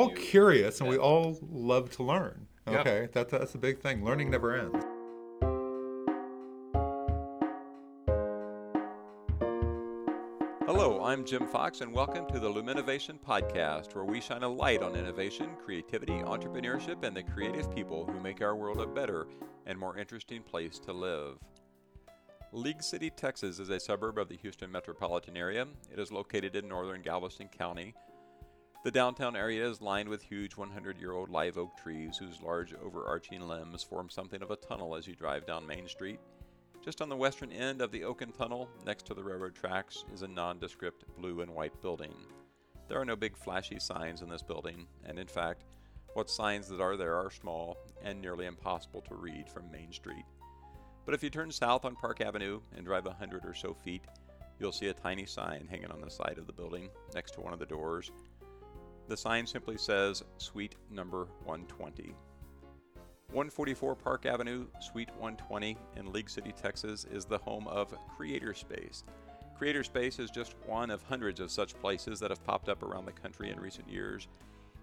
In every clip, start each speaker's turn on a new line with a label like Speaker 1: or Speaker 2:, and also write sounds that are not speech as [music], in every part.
Speaker 1: all
Speaker 2: you-
Speaker 1: curious and we all love to learn.
Speaker 2: Yeah.
Speaker 1: Okay, that, that's a big thing. Learning never ends.
Speaker 2: Hello, I'm Jim Fox, and welcome to the Luminnovation Podcast, where we shine a light on innovation, creativity, entrepreneurship, and the creative people who make our world a better and more interesting place to live. League City, Texas is a suburb of the Houston metropolitan area. It is located in northern Galveston County. The downtown area is lined with huge 100 year old live oak trees whose large overarching limbs form something of a tunnel as you drive down Main Street. Just on the western end of the Oaken Tunnel, next to the railroad tracks, is a nondescript blue and white building. There are no big flashy signs in this building, and in fact, what signs that are there are small and nearly impossible to read from Main Street. But if you turn south on Park Avenue and drive a hundred or so feet, you'll see a tiny sign hanging on the side of the building next to one of the doors. The sign simply says Suite Number 120. 144 Park Avenue, Suite 120 in League City, Texas, is the home of Creator Space. Creator Space is just one of hundreds of such places that have popped up around the country in recent years.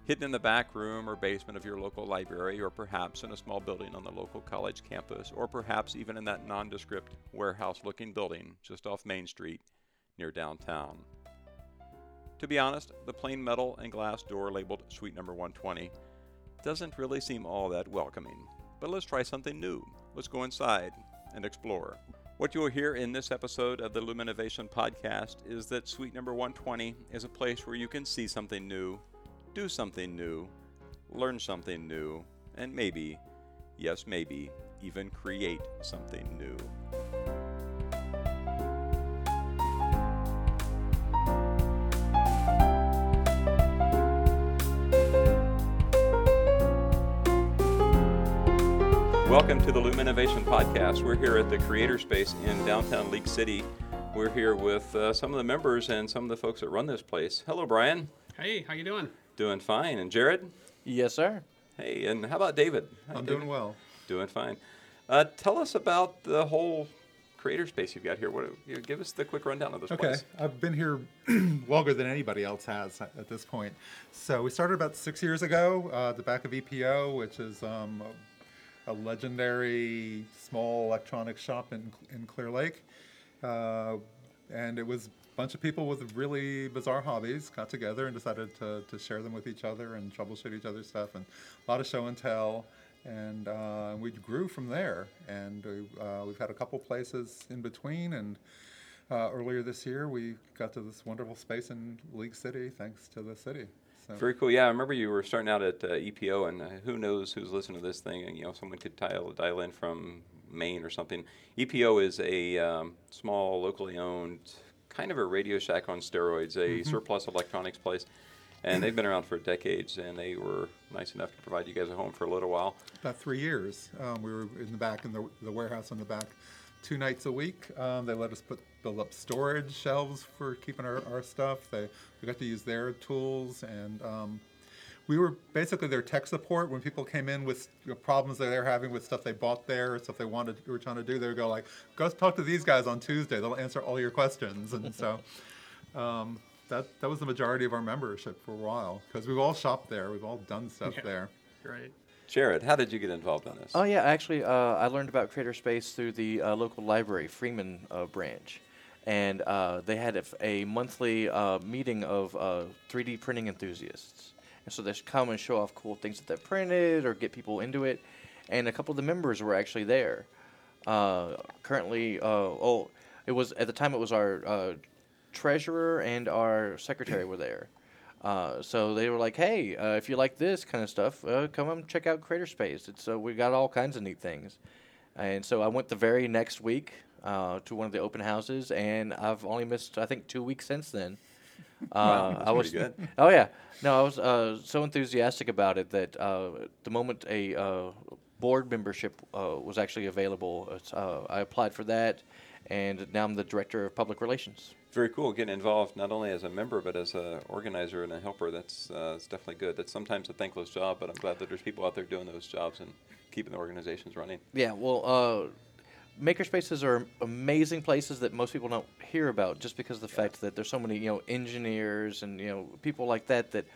Speaker 2: Hidden in the back room or basement of your local library, or perhaps in a small building on the local college campus, or perhaps even in that nondescript warehouse looking building just off Main Street near downtown. To be honest, the plain metal and glass door labeled Suite Number 120 doesn't really seem all that welcoming. But let's try something new. Let's go inside and explore. What you will hear in this episode of the Luminnovation podcast is that Suite Number 120 is a place where you can see something new, do something new, learn something new, and maybe, yes, maybe, even create something new. Welcome to the Loom Luminnovation Podcast. We're here at the Creator Space in downtown League City. We're here with uh, some of the members and some of the folks that run this place. Hello, Brian.
Speaker 3: Hey, how you doing?
Speaker 2: Doing fine. And Jared?
Speaker 4: Yes, sir.
Speaker 2: Hey, and how about David? Hi,
Speaker 1: I'm
Speaker 2: David.
Speaker 1: doing well.
Speaker 2: Doing fine. Uh, tell us about the whole Creator Space you've got here. What? You know, give us the quick rundown of this
Speaker 1: Okay,
Speaker 2: place.
Speaker 1: I've been here [clears throat] longer than anybody else has at at this point. So we started about six years ago uh, at the back of EPO, which is um, a, legendary small electronics shop in, in Clear Lake. Uh, and it was a bunch of people with really bizarre hobbies got together and decided to, to share them with each other and troubleshoot each other's stuff and a lot of show and tell and uh, we grew from there and uh, we've had a couple places in between and uh, earlier this year we got to this wonderful space in league city thanks to the city so
Speaker 2: Very cool. Yeah, I remember you were starting out at uh, EPO, and uh, who knows who's listening to this thing? And you know, someone could dial dial in from Maine or something. EPO is a um, small, locally owned, kind of a Radio Shack on steroids, a surplus electronics place, and they've been around for decades. And they were nice enough to provide you guys a home for a little while.
Speaker 1: about three years um, we were in the back in the, the warehouse in the back two nights a week. Um, they let us put build up storage shelves for keeping our, our stuff. They we got to use their tools and um, we were basically their tech support. When people came in with you know, problems that they were having with stuff they bought there or stuff they wanted were trying to do they would go like go talk to these guys on tuesday. They'll answer all your questions. And so [laughs] um, that that was the majority of our membership for a while because we've all shopped there. We've all done stuff
Speaker 3: Yeah.
Speaker 1: there.
Speaker 3: Great.
Speaker 2: Jared, how did you get involved in this?
Speaker 4: Oh yeah, actually, uh, I learned about Creator Space through the uh, local library, Freeman uh, branch, and uh, they had a, f- a monthly uh, meeting of uh, 3D printing enthusiasts, and so they come and show off cool things that they printed or get people into it, and a couple of the members were actually there. Uh, currently, uh, oh, it was at the time it was our uh, treasurer and our secretary were there. Uh, so they were like, "Hey, uh, if you like this kind of stuff, uh, come and check out Creator Space. It's uh, we got all kinds of neat things." And so I went the very next week uh, to one of the open houses, and I've only missed I think two weeks since then. [laughs] Uh,
Speaker 2: that's
Speaker 4: I was
Speaker 2: good. [laughs]
Speaker 4: oh yeah, no, I was uh, so enthusiastic about it that uh, the moment a uh, board membership uh, was actually available, uh, I applied for that, and now I'm the director of public relations.
Speaker 2: Very cool. Getting involved not only as a member but as an organizer and a helper. That's uh, it's definitely good. That's sometimes a thankless job, but I'm glad that there's people out there doing those jobs and keeping the organizations running.
Speaker 4: Yeah, well, uh, makerspaces are amazing places that most people don't hear about just because of the fact that there's so many, you know, engineers and you know people like that that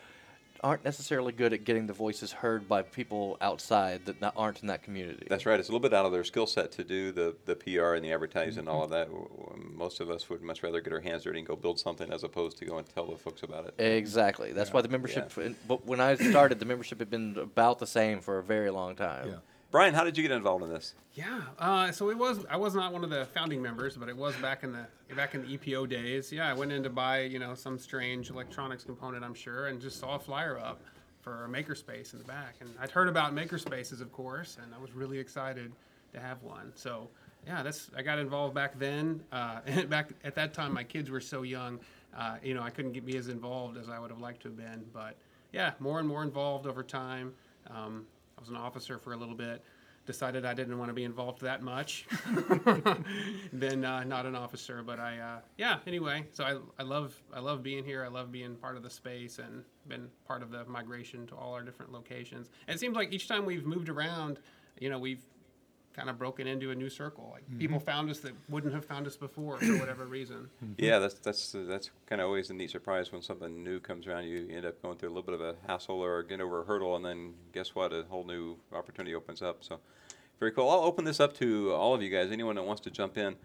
Speaker 4: aren't necessarily good at getting the voices heard by people outside that not, aren't in that community.
Speaker 2: That's right. It's a little bit out of their skill set to do the, the PR and the advertising and all mm-hmm. of that. W- w- Most of us would much rather get our hands dirty and go build something as opposed to go and tell the folks about it.
Speaker 4: Exactly. That's why the membership. But when I started, the membership had been about the same for a very long time.
Speaker 1: Yeah.
Speaker 2: Brian, how did you get involved in this?
Speaker 3: Yeah, uh, so it was. I was not one of the founding members, but it was back in the back in the EPO days. Yeah, I went in to buy you know some strange electronics component, I'm sure, and just saw a flyer up for a makerspace in the back, and I'd heard about makerspaces, of course, and I was really excited to have one. So yeah, that's I got involved back then. Uh, [laughs] and back at that time, my kids were so young, uh, you know, I couldn't get me as involved as I would have liked to have been. But yeah, more and more involved over time. Um, I was an officer for a little bit. Decided I didn't want to be involved that much. [laughs] then uh, not an officer, but I uh, yeah. Anyway, so I, I love I love being here. I love being part of the space and been part of the migration to all our different locations. And it seems like each time we've moved around, you know, we've kind of broken into a new circle. Like people found us that wouldn't have found us before for whatever reason.
Speaker 2: Yeah, that's that's uh, that's kind of always a neat surprise when something new comes around. You end up going through a little bit of a hassle or getting over a hurdle, and then guess what? A whole new opportunity opens up. So, very cool. I'll open this up to all of you guys. Anyone that wants to jump in,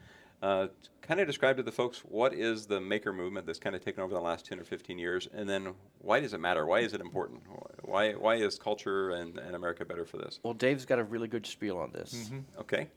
Speaker 2: uh, kind of describe to the folks what is the maker movement that's kind of taken over the last ten or fifteen years, and then why does it matter? Why is it important? Why why is culture and, and America better for this?
Speaker 4: Well, Dave's got a really good spiel on this.
Speaker 2: Okay.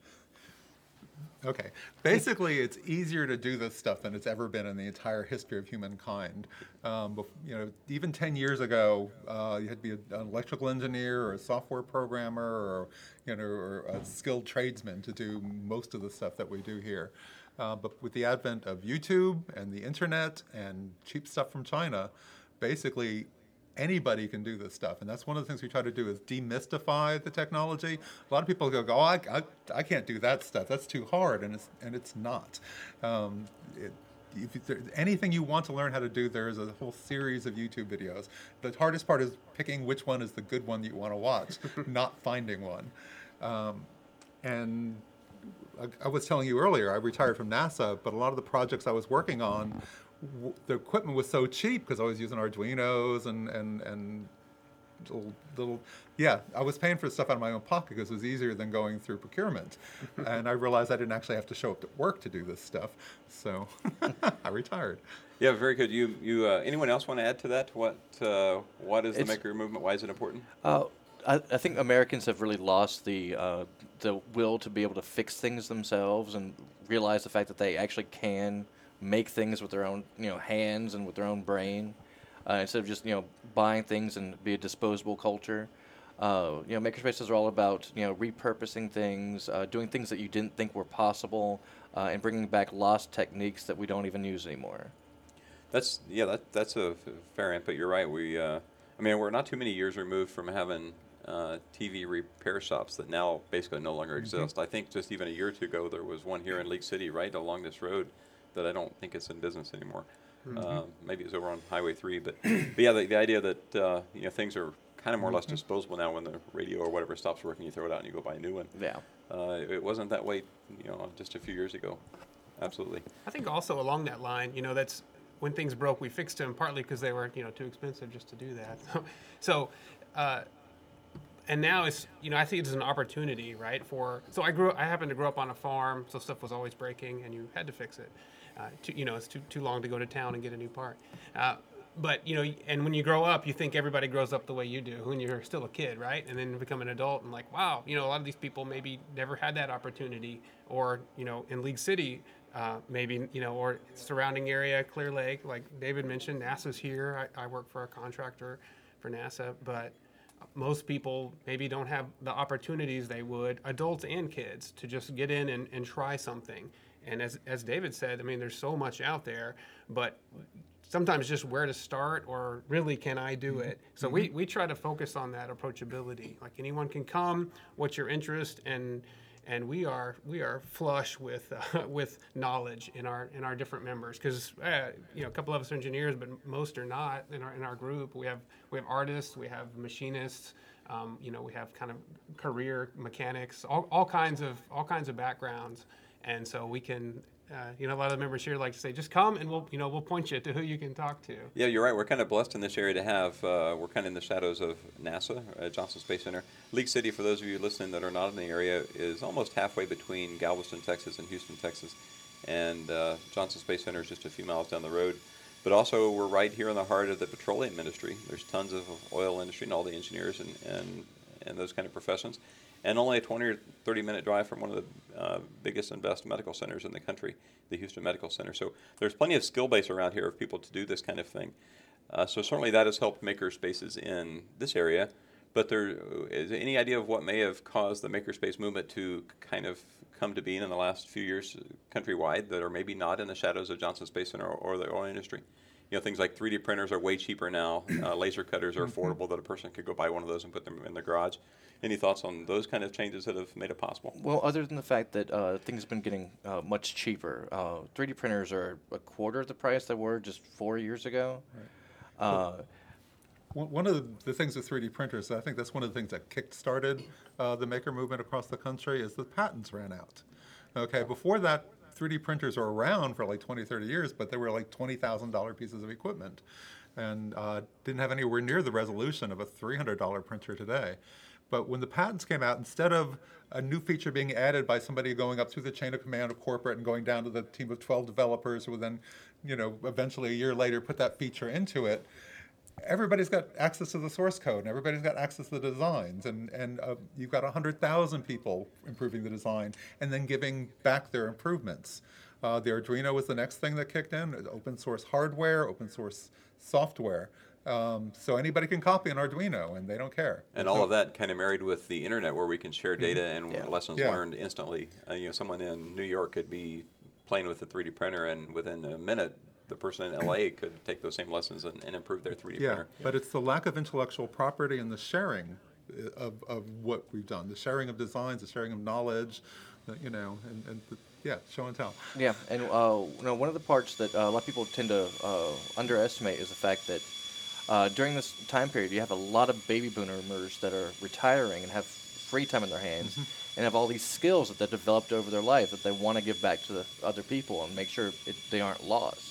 Speaker 1: Okay. Basically, it's easier to do this stuff than it's ever been in the entire history of humankind. Um, you know, even 10 years ago, uh, you had to be an electrical engineer or a software programmer or, you know, or a skilled tradesman to do most of the stuff that we do here. Uh, but with the advent of YouTube and the internet and cheap stuff from China, basically anybody can do this stuff. And that's one of the things we try to do is demystify the technology. A lot of people go, oh I, I, I can't do that stuff. That's too hard. And it's and it's not. Um, it, if there's anything you want to learn how to do there's a whole series of youtube videos. The hardest part is picking which one is the good one that you want to watch [laughs] not finding one. Um, and I, I was telling you earlier, I retired from NASA, but a lot of the projects I was working on, w- the equipment was so cheap because I was using Arduinos and and and little, little yeah, I was paying for stuff out of my own pocket because it was easier than going through procurement, [laughs] and I realized I didn't actually have to show up to work to do this stuff, so [laughs] I retired.
Speaker 2: Yeah, very good. You you uh, anyone else want to add to that? What uh, what is the maker movement? Why is it important?
Speaker 4: Uh, I, I think Americans have really lost the uh, the will to be able to fix things themselves and realize the fact that they actually can make things with their own you know hands and with their own brain uh, instead of just you know buying things and be a disposable culture. Uh, you know, makerspaces are all about you know repurposing things, uh, doing things that you didn't think were possible, uh, and bringing back lost techniques that we don't even use anymore.
Speaker 2: That's yeah, that that's a fair input. You're right. We, uh, I mean, we're not too many years removed from having uh, TV repair shops that now basically no longer exist. I think just even a year or two ago, there was one here in League City, right along this road, that I don't think it's in business anymore. Um, maybe it's over on Highway Three, but but yeah, the, the idea that uh, you know things are kind of more or less disposable now. When the radio or whatever stops working, you throw it out and you go buy a new one.
Speaker 4: Yeah.
Speaker 2: Uh, it wasn't that way, you know, just a few years ago. Absolutely.
Speaker 3: I think also along that line, you know, that's when things broke, we fixed them partly because they were, you know, too expensive just to do that. [laughs] so, uh, and now it's, you know, I think as an opportunity, right? For so I grew, I happened to grow up on a farm, so stuff was always breaking, and you had to fix it. Uh, too, you know, it's too too long to go to town and get a new part. Uh, but you know, and when you grow up, you think everybody grows up the way you do when you're still a kid, right? And then become an adult and like, wow, you know, a lot of these people maybe never had that opportunity, or you know, in League City, uh, maybe you know, or surrounding area, Clear Lake, like David mentioned, NASA's here. I, I work for a contractor for NASA, but most people maybe don't have the opportunities they would, adults and kids, to just get in and, and try something. And as, as David said, I mean, there's so much out there, but sometimes just where to start or really can I do it? So we, we try to focus on that approachability. Like anyone can come, what's your interest? And and we are we are flush with uh, [laughs] with knowledge in our in our different members because uh, you know a couple of us are engineers but most are not in our in our group we have we have artists we have machinists um, you know we have kind of career mechanics all, all kinds of all kinds of backgrounds and so we can uh, you know, a lot of the members here like to say, just come and we'll, you know, we'll point you to who you can talk to.
Speaker 2: Yeah, you're right. We're kind of blessed in this area to have. Uh, we're kind of in the shadows of NASA, uh, Johnson Space Center. League City, for those of you listening that are not in the area, is almost halfway between Galveston, Texas, and Houston, Texas. And uh, Johnson Space Center is just a few miles down the road. But also, we're right here in the heart of the petroleum industry. There's tons of oil industry and all the engineers and, and, and those kind of professions. And only a 20 or 30 minute drive from one of the uh, biggest and best medical centers in the country, the Houston Medical Center. So there's plenty of skill base around here of people to do this kind of thing. Uh, so certainly that has helped maker spaces in this area. But there is any idea of what may have caused the makerspace movement to kind of come to being in the last few years countrywide that are maybe not in the shadows of Johnson Space Center or, or the oil industry? You know, things like 3D printers are way cheaper now. Uh, [clears throat] laser cutters are affordable that a person could go buy one of those and put them in their garage. Any thoughts on those kind of changes that have made it possible?
Speaker 4: Well, other than the fact that uh, things have been getting uh, much cheaper, uh, 3D printers are a quarter of the price they were just four years ago. Uh,
Speaker 1: One one of the- the things with 3D printers, I think that's one of the things that kick-started uh, the maker movement across the country, is the patents ran out. Okay, before that, 3D printers were around for like 20, 30 years, but they were like $20,000 pieces of equipment and uh, didn't have anywhere near the resolution of a $300 printer today. But when the patents came out, instead of a new feature being added by somebody going up through the chain of command of corporate and going down to the team of 12 developers who then, you know, eventually a year later put that feature into it, everybody's got access to the source code and everybody's got access to the designs and, and uh, you've got 100,000 people improving the design and then giving back their improvements. Uh, the Arduino was the next thing that kicked in, open source hardware, open source software. Um, so anybody can copy an Arduino and they don't care.
Speaker 2: And all of that kind of married with the internet where we can share data and
Speaker 4: Yeah.
Speaker 2: lessons
Speaker 1: Yeah.
Speaker 2: learned instantly. Uh, you know, someone in New York could be playing with a 3D printer, and within a minute, the person in LA could take those same lessons and, and improve their 3D
Speaker 1: Yeah,
Speaker 2: printer.
Speaker 1: but it's the lack of intellectual property and the sharing uh, of, of what we've done, the sharing of designs, the sharing of knowledge, you know, and, and the, yeah, show and tell.
Speaker 4: Yeah, and uh, you know, one of the parts that uh, a lot of people tend to uh, underestimate is the fact that uh, during this time period, you have a lot of baby boomers that are retiring and have free time in their hands and have all these skills that they've developed over their life that they want to give back to the other people and make sure it, they aren't lost.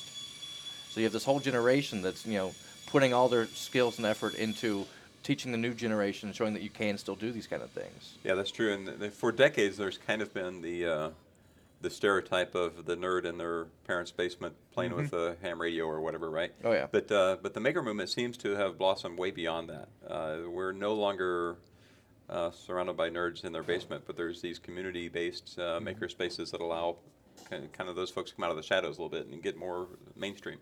Speaker 4: So you have this whole generation that's you know putting all their skills and effort into teaching the new generation, showing that you can still do these kind of things.
Speaker 2: Yeah, that's true. And th- for decades, there's kind of been the uh, the stereotype of the nerd in their parents' basement playing with a ham radio or whatever, right?
Speaker 4: Oh, yeah.
Speaker 2: But uh, but the maker movement seems to have blossomed way beyond that. Uh, we're no longer uh, surrounded by nerds in their basement, but there's these community-based uh, maker spaces that allow kind of, kind of those folks to come out of the shadows a little bit and get more mainstream.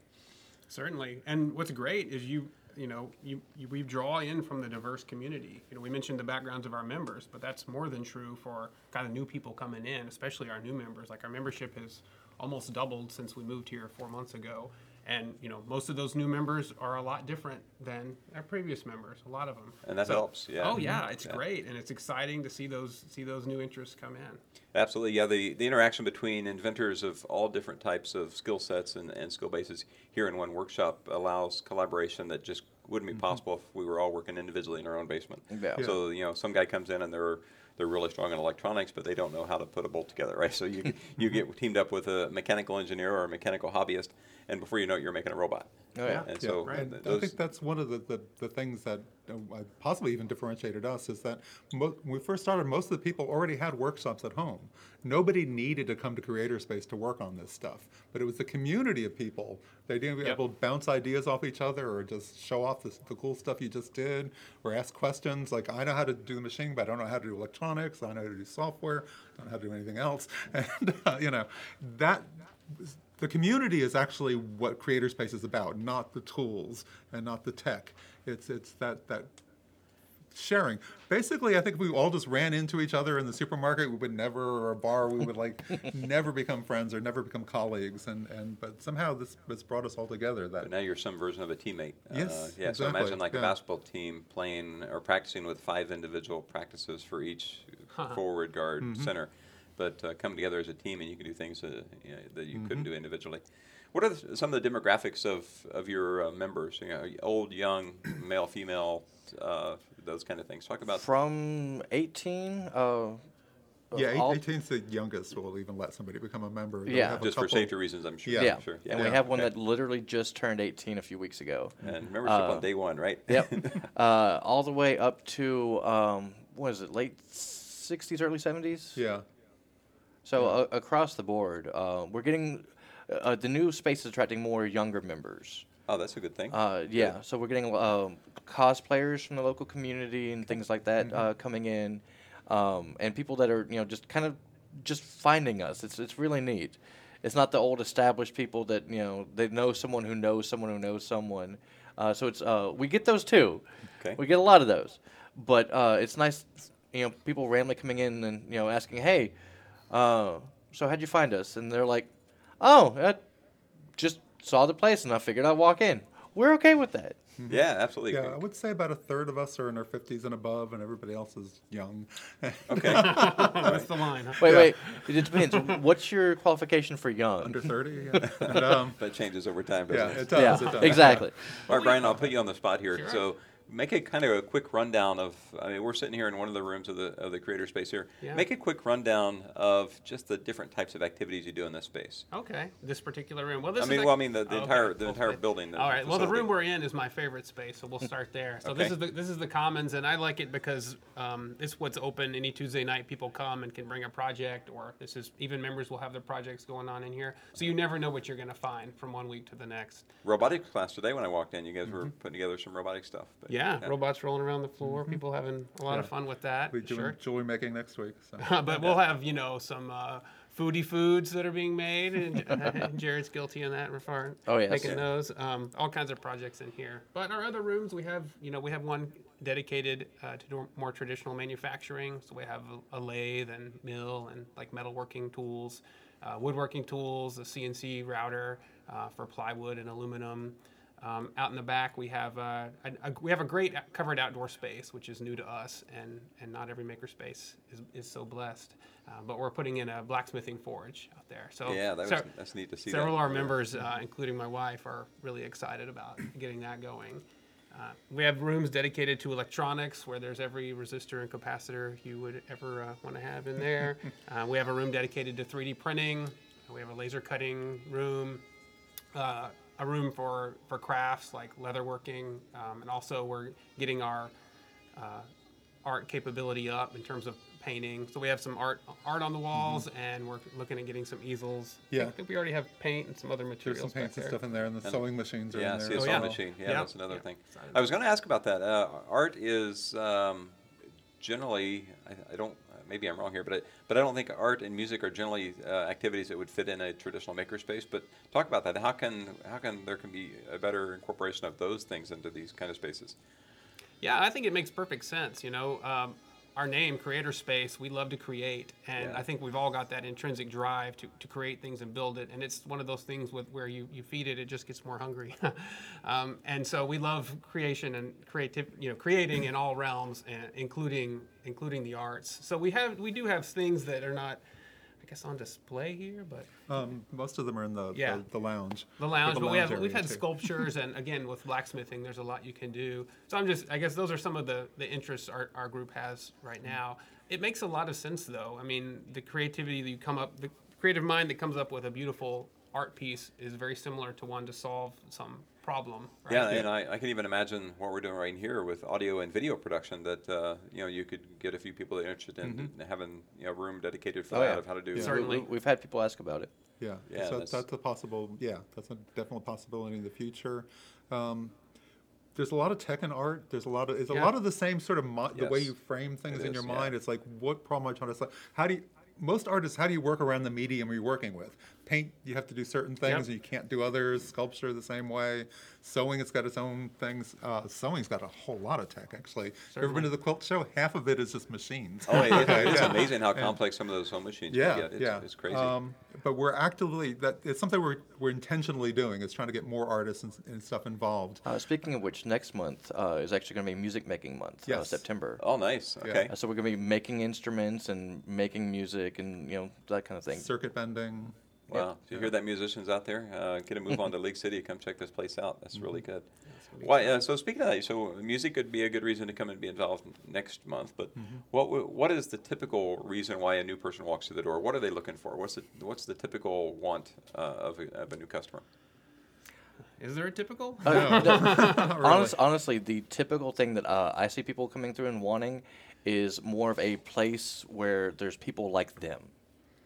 Speaker 3: Certainly. And what's great is you, you know, you, you we draw in from the diverse community. You know, we mentioned the backgrounds of our members, but that's more than true for kind of new people coming in, especially our new members. Like our membership has almost doubled since we moved here four months ago. And you know, most of those new members are a lot different than our previous members. A lot of them,
Speaker 2: And that helps, yeah.
Speaker 3: Oh yeah, mm-hmm. it's
Speaker 2: Yeah.
Speaker 3: great, and it's exciting to see those see those new interests come in.
Speaker 2: Absolutely, yeah. The, the interaction between inventors of all different types of skill sets and, and skill bases here in one workshop allows collaboration that just wouldn't be mm-hmm. possible if we were all working individually in our own basement.
Speaker 4: Yeah. Yeah.
Speaker 2: So you know, some guy comes in and they're they're really strong in electronics, but they don't know how to put a bolt together, right? So you you get [laughs] teamed up with a mechanical engineer or a mechanical hobbyist, and before you know it, you're making a robot.
Speaker 4: Oh, yeah.
Speaker 2: And
Speaker 1: Yeah,
Speaker 2: so
Speaker 3: right.
Speaker 2: th-
Speaker 1: I think that's one of the, the, the things that uh, possibly even differentiated us is that mo- when we first started, most of the people already had workshops at home. Nobody needed to come to Creator Space to work on this stuff, but it was the community of people. They didn't be
Speaker 3: Yep.
Speaker 1: able to bounce ideas off each other or just show off the, the cool stuff you just did or ask questions. Like, I know how to do the machine, but I don't know how to do electronics. I know how to do software. I don't know how to do anything else. [laughs] And, uh, you know, that the community is actually what Creator Space is about, not the tools and not the tech. It's it's that that sharing. Basically, I think if we all just ran into each other in the supermarket, we would never, or a bar, we would like [laughs] never become friends or never become colleagues. And, and but somehow this has brought us all together. That
Speaker 2: But now you're some version of a teammate.
Speaker 1: Yes,
Speaker 2: Uh, yeah. So imagine like a basketball team playing or practicing with five individual practices for each forward guard
Speaker 1: Mm-hmm.
Speaker 2: center, but uh, come together as a team and you can do things uh, you know, that you
Speaker 1: Mm-hmm.
Speaker 2: couldn't do individually. What are the, some of the demographics of, of your uh, members? You know, old, young, [clears throat] male, female, uh, those kind of things. Talk about
Speaker 4: From 18 uh,
Speaker 1: Yeah,
Speaker 4: all-
Speaker 1: 18 is the youngest. We'll even let somebody become a member. Then we
Speaker 4: Yeah.
Speaker 2: Just for safety reasons, I'm sure.
Speaker 1: Yeah.
Speaker 4: yeah,
Speaker 2: Sure.
Speaker 4: and we have one
Speaker 2: Okay.
Speaker 4: that literally just turned 18 a few weeks ago.
Speaker 2: And membership
Speaker 4: Uh,
Speaker 2: on day one, right?
Speaker 4: Yep, [laughs] uh, all the way up to um, what is it, late 60s, early 70s?
Speaker 1: Yeah.
Speaker 4: So uh, across the board, uh, we're getting uh, the new space is attracting more younger members.
Speaker 2: Oh, that's a good thing.
Speaker 4: Uh, yeah, so we're getting um, cosplayers from the local community and things like that
Speaker 1: Mm-hmm.
Speaker 4: uh, coming in, um, and people that are you know just kind of just finding us. It's it's really neat. It's not the old established people that you know they know someone who knows someone who knows someone. Uh, so it's uh, we get those too.
Speaker 2: Okay.
Speaker 4: We get a lot of those, but uh, it's nice, you know, people randomly coming in and you know asking, hey, uh, so how'd you find us? And they're like, oh, I just saw the place and I figured I'd walk in. We're okay with that. [laughs]
Speaker 2: yeah, absolutely.
Speaker 1: Yeah, I would say about a third of us are in our 50s and above, and everybody else is young. [laughs]
Speaker 2: Okay. [laughs]
Speaker 3: That's the line. Huh?
Speaker 4: Wait,
Speaker 1: Yeah.
Speaker 4: wait. It depends. What's your qualification for young?
Speaker 1: Under 30, yeah. And, um,
Speaker 2: that changes over time,
Speaker 1: yeah,
Speaker 2: doesn't
Speaker 1: it
Speaker 2: it?
Speaker 1: does.
Speaker 4: yeah,
Speaker 1: it does.
Speaker 4: exactly.
Speaker 2: All right, Brian, I'll put you on the spot here.
Speaker 3: Sure.
Speaker 2: So, make a kind of a quick rundown of. I mean, we're sitting here in one of the rooms of the of the creator space here.
Speaker 3: Yeah.
Speaker 2: Make a quick rundown of just the different types of activities you do in this space.
Speaker 3: Okay, this particular room. Well, this
Speaker 2: I mean,
Speaker 3: is
Speaker 2: well, I mean the, the
Speaker 3: Oh, okay,
Speaker 2: entire the
Speaker 3: full
Speaker 2: entire building. The
Speaker 3: All right. Well, the room we're in is my favorite space, so we'll start there. So this is the this is the commons, and I like it because um, it's what's open any Tuesday night. People come and can bring a project, or this is even members will have their projects going on in here. So you never know what you're going to find from one week to the next.
Speaker 2: robotics class today when I walked in. You guys were putting together some robotic stuff. But,
Speaker 3: Mm-hmm. Yeah, robots rolling around the floor. People having a lot of fun with that.
Speaker 1: We're doing
Speaker 3: Sure.
Speaker 1: jewelry making next week. So. [laughs]
Speaker 3: but we'll have you know some uh, foodie foods that are being made, and [laughs] [laughs] Jared's guilty in that regard.
Speaker 4: Oh, yes.
Speaker 3: making
Speaker 4: Yeah.
Speaker 3: those. Um, all kinds of projects in here. But our other rooms, we have you know we have one dedicated uh, to do more traditional manufacturing. So we have a, a lathe and mill and like metalworking tools, uh, woodworking tools, a CNC router uh, for plywood and aluminum. Um, out in the back, we have uh, a, a, we have a great covered outdoor space, which is new to us, and, and not every makerspace is, is so blessed. Uh, but we're putting in a blacksmithing forge out there. So
Speaker 2: Yeah, that was,
Speaker 3: so-
Speaker 2: that's neat to see.
Speaker 3: Several
Speaker 2: that.
Speaker 3: of our members, uh, including my wife, are really excited about getting that going. Uh, we have rooms dedicated to electronics where there's every resistor and capacitor you would ever uh, want to have in there. [laughs] uh, we have a room dedicated to 3D printing. We have a laser cutting room, uh, a room for, for crafts like leatherworking, um, and also we're getting our uh, art capability up in terms of painting. So we have some art art on the walls, and we're looking at getting some easels. Yeah, I
Speaker 1: Yeah.
Speaker 3: think we already have paint and some other materials.
Speaker 1: There's some paints
Speaker 3: back
Speaker 1: and stuff in there, and the sewing machines are
Speaker 2: Yeah,
Speaker 1: in there.
Speaker 2: see a
Speaker 3: Oh,
Speaker 2: sewing
Speaker 3: yeah.
Speaker 1: well.
Speaker 2: machine. Yeah,
Speaker 3: Yeah,
Speaker 2: that's another
Speaker 3: yeah.
Speaker 2: thing. I was going to ask about that. Uh, art is um, generally, I, I don't, maybe I'm wrong here, but I, but I don't think art and music are generally uh, activities that would fit in a traditional makerspace. But talk about that. How can how can there can be a better incorporation of those things into these kind of spaces?
Speaker 3: Yeah, I think it makes perfect sense. You know, um, our name, Creator Space, we love to create, and
Speaker 2: Yeah.
Speaker 3: I think we've all got that intrinsic drive to, to create things and build it. And it's one of those things with where you, you feed it, it just gets more hungry. [laughs] um, and so we love creation and creative, you know, creating in all realms, and including including the arts. So we have we do have things that are not, guess, on display here, but
Speaker 1: Um, most of them are in the,
Speaker 3: Yeah.
Speaker 1: the, the lounge.
Speaker 3: the lounge, but we have
Speaker 1: lounge
Speaker 3: we've
Speaker 1: area,
Speaker 3: had
Speaker 1: too.
Speaker 3: sculptures and again with blacksmithing, there's a lot you can do. So I'm just I guess those are some of the the interests our, our group has right now. It makes a lot of sense though. I mean, the creativity that you come up, the creative mind that comes up with a beautiful art piece is very similar to one to solve some problem. Right?
Speaker 2: Yeah, and I, I can even imagine what we're doing right here with audio and video production. That uh, you know you could get a few people that are interested in having you know room dedicated for
Speaker 4: Oh,
Speaker 2: that
Speaker 4: yeah.
Speaker 2: of how to do.
Speaker 1: Yeah.
Speaker 3: Certainly.
Speaker 4: We, have had people ask about it.
Speaker 1: Yeah,
Speaker 2: Yeah,
Speaker 1: so
Speaker 2: that's-
Speaker 1: that's, a possible. Yeah, that's a definite possibility in the future. Um, there's a lot of tech and art. There's a lot of it's a lot of the same sort of mi- the way you frame things
Speaker 2: It
Speaker 1: in
Speaker 2: is,
Speaker 1: your
Speaker 2: yeah.
Speaker 1: mind. It's like what problem am I trying to solve? How do you? Most artists, how do you work around the medium you're working with? Paint, you have to do certain things,
Speaker 3: Yep.
Speaker 1: and you can't do others. Sculpture, the same way. Sewing, it's got its own things. Uh, sewing's got a whole lot of tech, actually. You ever been to the quilt show? Half of it is just machines.
Speaker 2: Oh, it, [laughs] it's
Speaker 1: Yeah.
Speaker 2: amazing how complex some of those home machines can
Speaker 1: Yeah,
Speaker 2: get. It's,
Speaker 1: yeah,
Speaker 2: it's crazy.
Speaker 1: Um, but we're actively that it's something we're we're intentionally doing. Is trying to get more artists and, and stuff involved.
Speaker 4: Uh, speaking of which, next month uh, is actually going to be music making month, uh,
Speaker 1: Yes.
Speaker 4: September.
Speaker 2: oh, nice.
Speaker 1: yeah.
Speaker 2: Okay.
Speaker 4: Uh, so we're going to be making instruments and making music and you know that kind of thing.
Speaker 1: Circuit bending.
Speaker 2: Wow. Did you hear that, musicians out there? Uh, get a move on to [laughs] League City. Come check this place out. That's really
Speaker 1: Mm-hmm.
Speaker 2: good. Why? Uh, so speaking of that, so music could be a good reason to come and be involved next month. But
Speaker 1: Mm-hmm.
Speaker 2: what what is the typical reason why a new person walks through the door? What are they looking for? What's the what's the typical want uh, of, a, of a new customer?
Speaker 3: Is there a typical?
Speaker 4: Uh, [laughs] no,
Speaker 1: Really.
Speaker 4: honest, honestly, the typical thing that uh, I see people coming through and wanting is more of a place where there's people like them,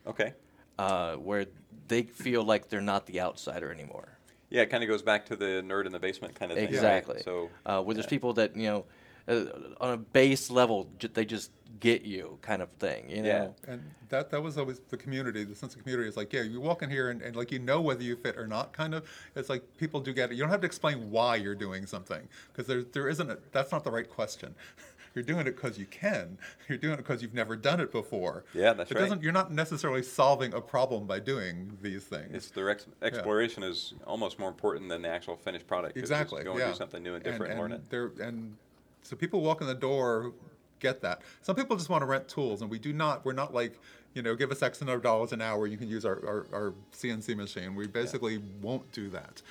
Speaker 2: Okay.
Speaker 4: Uh, where they feel like they're not the outsider anymore.
Speaker 2: Yeah, it kind of goes back to the nerd in the basement kind of thing. right?
Speaker 4: Exactly.
Speaker 2: So
Speaker 4: uh, where there's
Speaker 2: yeah.
Speaker 4: people that you know, uh, on a base level, j- they just get you, kind of thing. You know.
Speaker 2: Yeah.
Speaker 1: And that that was always the community. The sense of community is like, yeah, you walk in here and, and like you know whether you fit or not. Kind of, it's like people do get it. You don't have to explain why you're doing something because there there isn't. A, that's not the right question. [laughs] You're doing it because you can. [laughs] You're doing it because you've never done it before.
Speaker 2: Yeah, that's
Speaker 1: it
Speaker 2: right.
Speaker 1: Doesn't, you're not necessarily solving a problem by doing these things.
Speaker 2: It's the ex- exploration is almost more important than the actual finished product. It's just
Speaker 1: Exactly.
Speaker 2: Go
Speaker 1: yeah.
Speaker 2: and do something new and different and, learn it.
Speaker 1: They're, and so people walk in the door get that. Some people just want to rent tools, and we do not. We're not like you know, give us X number of dollars an hour. You can use our, our, our CNC machine. We basically won't do that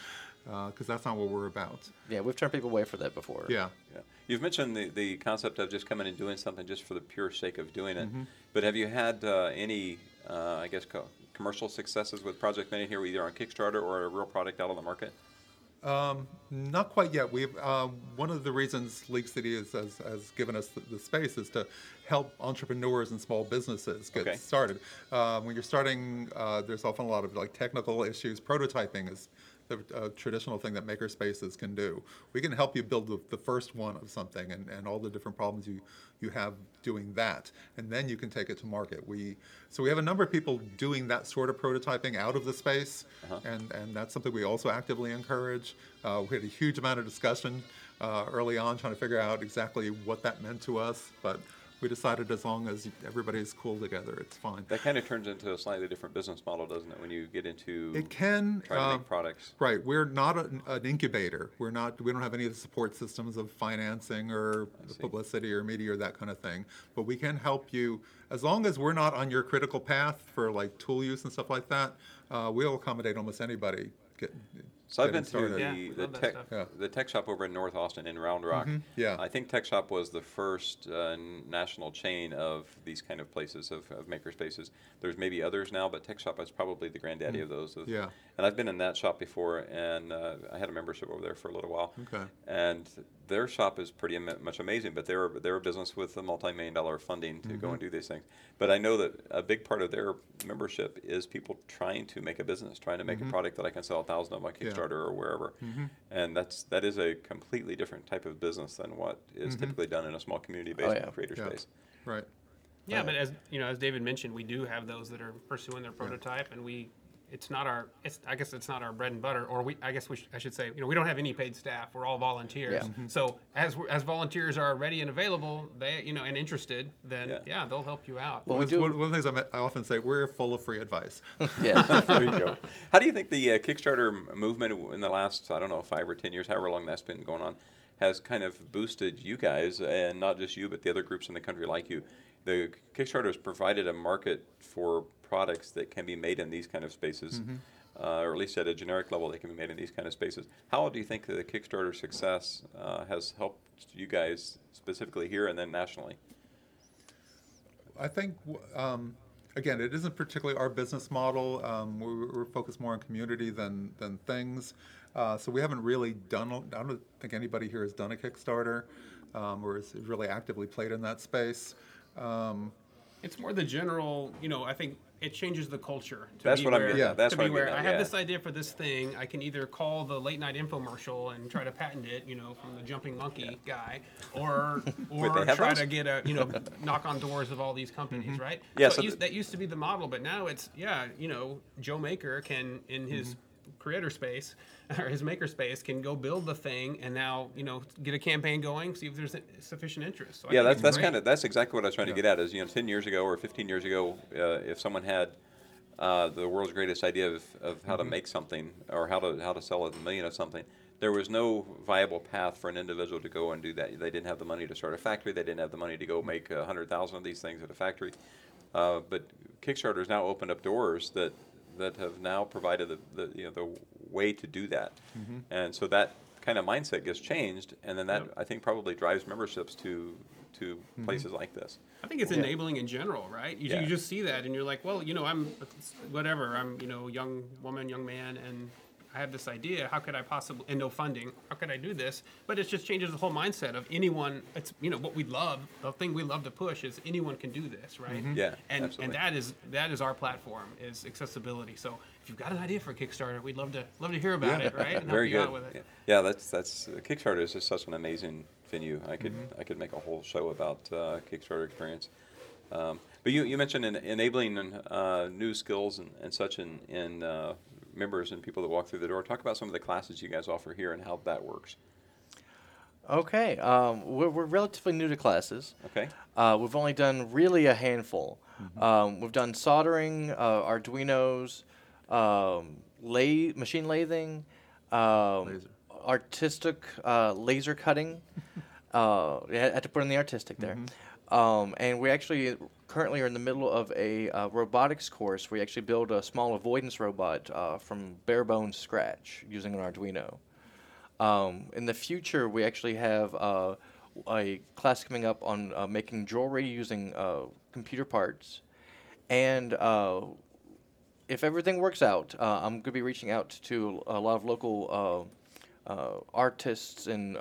Speaker 1: uh, because that's not what we're about.
Speaker 4: Yeah, we've turned people away for that before.
Speaker 1: Yeah.
Speaker 2: Yeah. You've mentioned the, the concept of just coming and doing something just for the pure sake of doing it.
Speaker 1: Mm-hmm.
Speaker 2: But have you had uh, any, uh, I guess, co- commercial successes with Project Many here, either on Kickstarter or a real product out on the market?
Speaker 1: Um, not quite yet. We've uh, one of the reasons League City is, has, has given us the, the space is to help entrepreneurs and small businesses get
Speaker 2: Okay.
Speaker 1: started. Uh, when you're starting, uh, there's often a lot of like technical issues. Prototyping is the uh, traditional thing that maker spaces can do. We can help you build the, the first one of something and, and all the different problems you, you have doing that, and then you can take it to market. We so we have a number of people doing that sort of prototyping out of the space, and and that's something we also actively encourage. Uh, we had a huge amount of discussion uh, early on trying to figure out exactly what that meant to us, but we decided as long as everybody's cool together, it's fine.
Speaker 2: That kind of turns into a slightly different business model, doesn't it? When you get into
Speaker 1: It can.
Speaker 2: to
Speaker 1: uh,
Speaker 2: make products.
Speaker 1: Right, we're not an, an incubator. We're not. We don't have any of the support systems of financing or publicity or media or that kind of thing. But we can help you as long as we're not on your critical path for like tool use and stuff like that. Uh, we'll accommodate almost anybody. Get,
Speaker 2: So I've been through
Speaker 1: started.
Speaker 3: Yeah,
Speaker 2: the, the
Speaker 3: love that
Speaker 2: tech
Speaker 3: stuff.
Speaker 1: Yeah.
Speaker 2: the tech shop over in North Austin in Round Rock.
Speaker 1: yeah.
Speaker 2: I think Tech Shop was the first uh, n- national chain of these kind of places of, of maker spaces. There's maybe others now, but Tech Shop is probably the granddaddy of those. Of-
Speaker 1: Mm. Yeah.
Speaker 2: And I've been in that shop before, and uh, I had a membership over there for a little while.
Speaker 1: Okay.
Speaker 2: And their shop is pretty ama- much amazing, but they're they're a business with a multi-million dollar funding to
Speaker 1: Mm-hmm.
Speaker 2: go and do these things. But I know that a big part of their membership is people trying to make a business, trying to make
Speaker 1: Mm-hmm.
Speaker 2: a product that I can sell a thousand of on Kickstarter or wherever. And that's that is a completely different type of business than what is typically done in a small community-based
Speaker 4: Oh, yeah.
Speaker 2: creator
Speaker 1: Mm-hmm. Yeah.
Speaker 2: space.
Speaker 1: Right.
Speaker 3: Yeah, but as you know, as David mentioned, we do have those that are pursuing their prototype, and we, it's not our, it's I guess it's not our bread and butter, or we, I guess we, sh- I should say, you know, we don't have any paid staff. We're all volunteers.
Speaker 4: Yeah.
Speaker 3: So as we're- as volunteers are ready and available, they, you know, and interested, then
Speaker 2: Yeah.
Speaker 3: yeah, they'll help you out.
Speaker 4: Well, we
Speaker 1: One-
Speaker 4: do-
Speaker 1: One, one of the things I, met- I often say, we're full of free advice. [laughs]
Speaker 4: Yeah. [laughs]
Speaker 2: there you go. How do you think the uh, Kickstarter movement in the last, I don't know, five or ten years, however long that's been going on, has kind of boosted you guys, and not just you, but the other groups in the country like you? The Kickstarter has provided a market for products that can be made in these kind of spaces, uh, or at least at a generic level, they can be made in these kind of spaces. How do you think that the Kickstarter success uh, has helped you guys specifically here and then nationally?
Speaker 1: I think, um, again, it isn't particularly our business model. Um, we're, we're focused more on community than, than things. Uh, so we haven't really done, I don't think anybody here has done a Kickstarter um, or has really actively played in that space. Um,
Speaker 3: It's more the general, you know, I think it changes the culture. To
Speaker 2: That's
Speaker 3: be
Speaker 2: what I'm
Speaker 3: where,
Speaker 2: getting
Speaker 1: at.
Speaker 2: That's
Speaker 3: to
Speaker 2: what
Speaker 3: be
Speaker 2: I'm
Speaker 3: where
Speaker 2: getting at,
Speaker 3: I have
Speaker 2: yeah.
Speaker 3: this idea for this thing. I can either call the late night infomercial and try to patent it, you know, from the jumping monkey guy, or [laughs] or
Speaker 2: they have
Speaker 3: try
Speaker 2: those?
Speaker 3: to get a, you know, [laughs] knock on doors of all these companies, right?
Speaker 2: Yeah,
Speaker 3: So,
Speaker 2: so
Speaker 3: it used, that used to be the model, but now it's yeah, you know, Joe Maker can in his creator space [laughs] or his maker space can go build the thing and now you know get a campaign going see if there's sufficient interest so
Speaker 2: yeah, that's that's kind of that's exactly what I was trying to get at. Is you know, ten years ago or fifteen years ago, uh, if someone had uh, the world's greatest idea of, of how to make something or how to how to sell a million of something, there was no viable path for an individual to go and do that. They didn't have the money to start a factory. They didn't have the money to go make hundred thousand of these things at a factory. Uh, but Kickstarter's now opened up doors that that have now provided the, the you know the way to do that,
Speaker 1: Mm-hmm.
Speaker 2: and so that kind of mindset gets changed, and then that
Speaker 3: Yep.
Speaker 2: I think probably drives memberships to to
Speaker 1: Mm-hmm.
Speaker 2: places like this.
Speaker 3: I think it's
Speaker 2: Yeah.
Speaker 3: enabling in general, right? You,
Speaker 2: Yeah.
Speaker 3: you just see that and you're like, well, you know, I'm whatever. I'm, you know, young woman, young man, and I have this idea. How could I possibly, and no funding, how could I do this? But it just changes the whole mindset of anyone. It's, you know, what we love, the thing we love to push is anyone can do this, right?
Speaker 2: Yeah,
Speaker 3: And,
Speaker 2: absolutely.
Speaker 3: and that is, that is our platform is accessibility. So if you've got an idea for a Kickstarter, we'd love to, love to hear about it, right? And
Speaker 2: Very
Speaker 3: help you
Speaker 2: good.
Speaker 3: out with it.
Speaker 2: Yeah. Yeah, that's that's uh, Kickstarter is just such an amazing venue. I could
Speaker 3: Mm-hmm.
Speaker 2: I could make a whole show about uh, Kickstarter experience. Um, but you, you mentioned en- enabling uh, new skills and, and such in, in uh, members and people that walk through the door. Talk about some of the classes you guys offer here and how that works.
Speaker 4: Okay, um, we're, we're relatively new to classes.
Speaker 2: Okay.
Speaker 4: Uh, we've only done really a handful. Um, we've done soldering, uh, Arduinos, um, la- machine lathing, um,
Speaker 1: Laser.
Speaker 4: artistic uh, laser cutting. [laughs] uh, I had to put in the artistic there. Um, and we actually currently are in the middle of a uh, robotics course. We actually build a small avoidance robot uh, from bare bones scratch using an Arduino. Um, in the future, we actually have uh, a class coming up on uh, making jewelry using uh, computer parts. And uh, if everything works out, I'm going to be reaching out to a lot of local artists and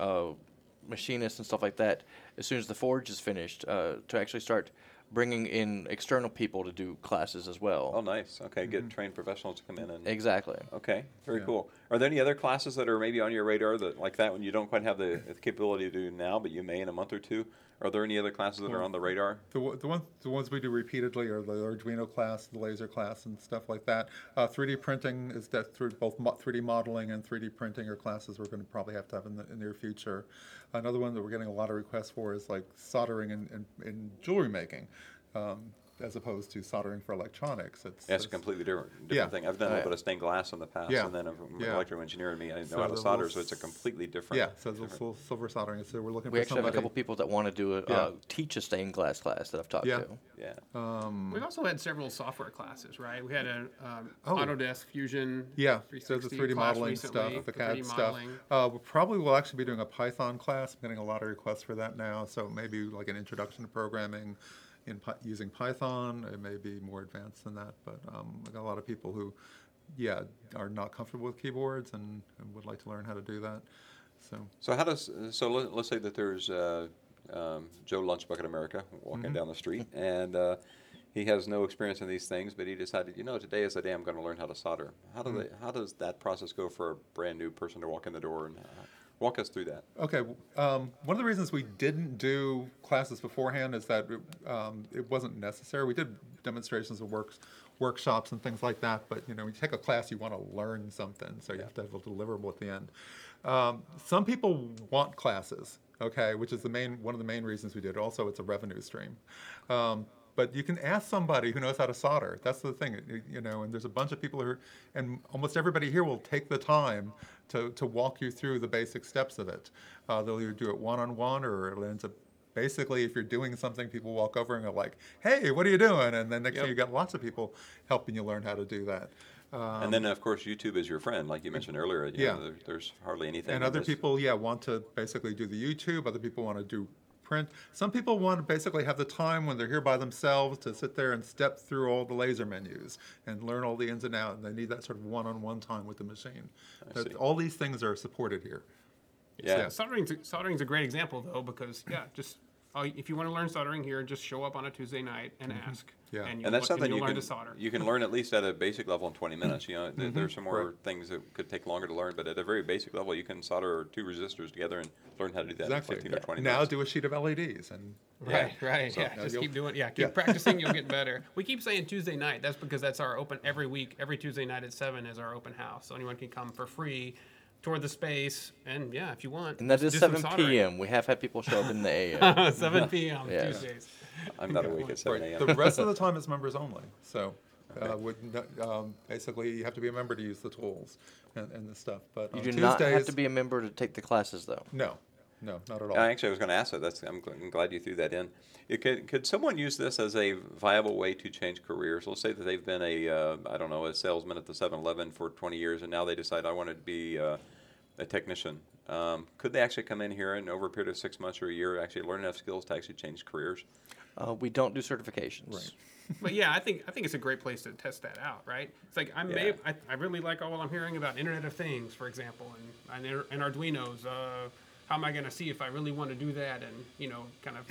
Speaker 4: machinists and stuff like that as soon as the forge is finished uh, to actually start bringing in external people to do classes as well.
Speaker 2: Oh, nice. Okay, get trained professionals to come in and.
Speaker 4: Exactly.
Speaker 2: Okay, very
Speaker 1: Yeah.
Speaker 2: cool. Are there any other classes that are maybe on your radar that like that one you don't quite have the, the capability to do now, but you may in a month or two? Are there any other classes that are on the radar?
Speaker 1: The, the, one, the ones we do repeatedly are the Arduino class, the laser class, and stuff like that. Uh, 3D printing is that through both mo- 3D modeling and 3D printing are classes we're going to probably have to have in the, in the near future. Another one that we're getting a lot of requests for is like soldering and, and, and jewelry making, um, as opposed to soldering for electronics. It's,
Speaker 2: That's a
Speaker 1: it's-
Speaker 2: completely different, different
Speaker 1: Yeah.
Speaker 2: thing. I've done a little bit of stained glass in the past,
Speaker 1: Yeah.
Speaker 2: and then I'm an
Speaker 1: Yeah.
Speaker 2: electrical engineer, and me, I know
Speaker 1: So
Speaker 2: how to
Speaker 1: the
Speaker 2: solder,
Speaker 1: little
Speaker 2: so it's a
Speaker 1: s-
Speaker 2: completely different.
Speaker 1: Yeah, so it's
Speaker 2: different-
Speaker 1: a silver soldering. So we're looking
Speaker 4: We
Speaker 1: for
Speaker 4: actually have a
Speaker 1: somebody.
Speaker 4: couple people that want to do a,
Speaker 1: Yeah.
Speaker 4: uh, teach a stained glass class that I've talked
Speaker 1: Yeah.
Speaker 4: to.
Speaker 2: Yeah.
Speaker 1: Um,
Speaker 3: We've also had several software classes, right? We had an um,
Speaker 1: Oh.
Speaker 3: Autodesk Fusion.
Speaker 1: Yeah, so the
Speaker 3: 360
Speaker 1: 3D
Speaker 3: class
Speaker 1: modeling
Speaker 3: recently
Speaker 1: stuff, the
Speaker 3: for
Speaker 1: CAD
Speaker 3: 3D
Speaker 1: stuff.
Speaker 3: modeling.
Speaker 1: Uh, we probably will actually be doing a Python class. I'm getting a lot of requests for that now. So maybe like an introduction to programming in Py- using Python. It may be more advanced than that, but um, I got a lot of people who, yeah, are not comfortable with keyboards and, and would like to learn how to do that. So
Speaker 2: So how does so let, let's say that there's uh, um, Joe Lunchbucket America walking
Speaker 1: Mm-hmm.
Speaker 2: down the street, and uh, he has no experience in these things, but he decided, you know, today is the day I'm going to learn how to solder. How do
Speaker 1: Mm.
Speaker 2: they? How does that process go for a brand new person to walk in the door and uh, walk us through that?
Speaker 1: Okay, um, one of the reasons we didn't do classes beforehand is that it, um, it wasn't necessary. We did demonstrations and works, workshops and things like that, but you know, when you take a class, you want to learn something, so you have to have a deliverable at the end. Um, some people want classes, okay, which is the main one of the main reasons we did. Also, it's a revenue stream. Um, but you can ask somebody who knows how to solder. That's the thing, you- you know. And there's a bunch of people who, are, and almost everybody here will take the time to, to walk you through the basic steps of it. Uh, they'll either do it one on one, or it ends up basically if you're doing something, people walk over and are like, "Hey, what are you doing?" And then next
Speaker 2: Yep.
Speaker 1: thing you got lots of people helping you learn how to do that. Um,
Speaker 2: and then, of course, YouTube is your friend, like you mentioned earlier. You
Speaker 1: Yeah.
Speaker 2: know, there, there's hardly anything.
Speaker 1: and other
Speaker 2: this-
Speaker 1: people, yeah, want to basically do the YouTube. Other people want to do print. Some people want to basically have the time when they're here by themselves to sit there and step through all the laser menus and learn all the ins and outs. And they need that sort of one-on-one time with the machine. That- all these things are supported here.
Speaker 2: Yeah.
Speaker 3: Yeah, soldering's, soldering's a great example though because yeah, just uh, if you want to learn soldering here, just show up on a Tuesday night and ask.
Speaker 1: Yeah.
Speaker 3: and,
Speaker 2: and that's
Speaker 3: you'll,
Speaker 2: something
Speaker 3: you'll
Speaker 2: you
Speaker 3: learn
Speaker 2: can
Speaker 3: to solder.
Speaker 2: you can learn at least at a basic level in 20 minutes. You know, There- there's some more
Speaker 1: Mm-hmm. Right.
Speaker 2: things that could take longer to learn, but at a very basic level, you can solder two resistors together and learn how to do that
Speaker 1: Exactly.
Speaker 2: in 15 or 20
Speaker 1: now
Speaker 2: minutes.
Speaker 1: do a sheet of LEDs and
Speaker 3: Right, right,
Speaker 1: So
Speaker 3: yeah. Just keep doing, yeah, keep
Speaker 1: Yeah.
Speaker 3: practicing. You'll get better. We keep saying Tuesday night. That's because that's our open every week. Every Tuesday night at seven is our open house, so anyone can come for free, tour the space, and yeah, if you want.
Speaker 4: And that is
Speaker 3: just
Speaker 4: is
Speaker 3: do some
Speaker 4: 7 p.m. We have had people show up in the a.m. [laughs]
Speaker 3: 7 p.m. [laughs]
Speaker 4: Yeah.
Speaker 3: Tuesdays.
Speaker 2: I'm not awake at 7
Speaker 1: Right.
Speaker 2: a.m.
Speaker 1: The rest of the [laughs] time is members only. So, uh, would not, um, basically you have to be a member to use the tools and, and the stuff. But
Speaker 4: You
Speaker 1: on
Speaker 4: do
Speaker 1: Tuesdays,
Speaker 4: not have to be a member to take the classes, though.
Speaker 1: no. no, not at all.
Speaker 2: Uh, Actually, I was going to ask that. That's I'm, I'm glad you threw that in. It could could someone use this as a viable way to change careers? Let's say that they've been a uh, I don't know a salesman at the 7-Eleven for 20 years, and now they decide I want to be uh, a technician. Um, could they actually come in here and over a period of six months or a year actually learn enough skills to actually change careers?
Speaker 4: Uh, we don't do certifications.
Speaker 1: Right.
Speaker 3: But yeah, I think I think it's a great place to test that out, right? It's like I may
Speaker 2: Yeah.
Speaker 3: I, I really like all I'm hearing about Internet of Things, for example, and and, and Arduino's. Uh, how am I going to see if I really want to do that, and you know, kind of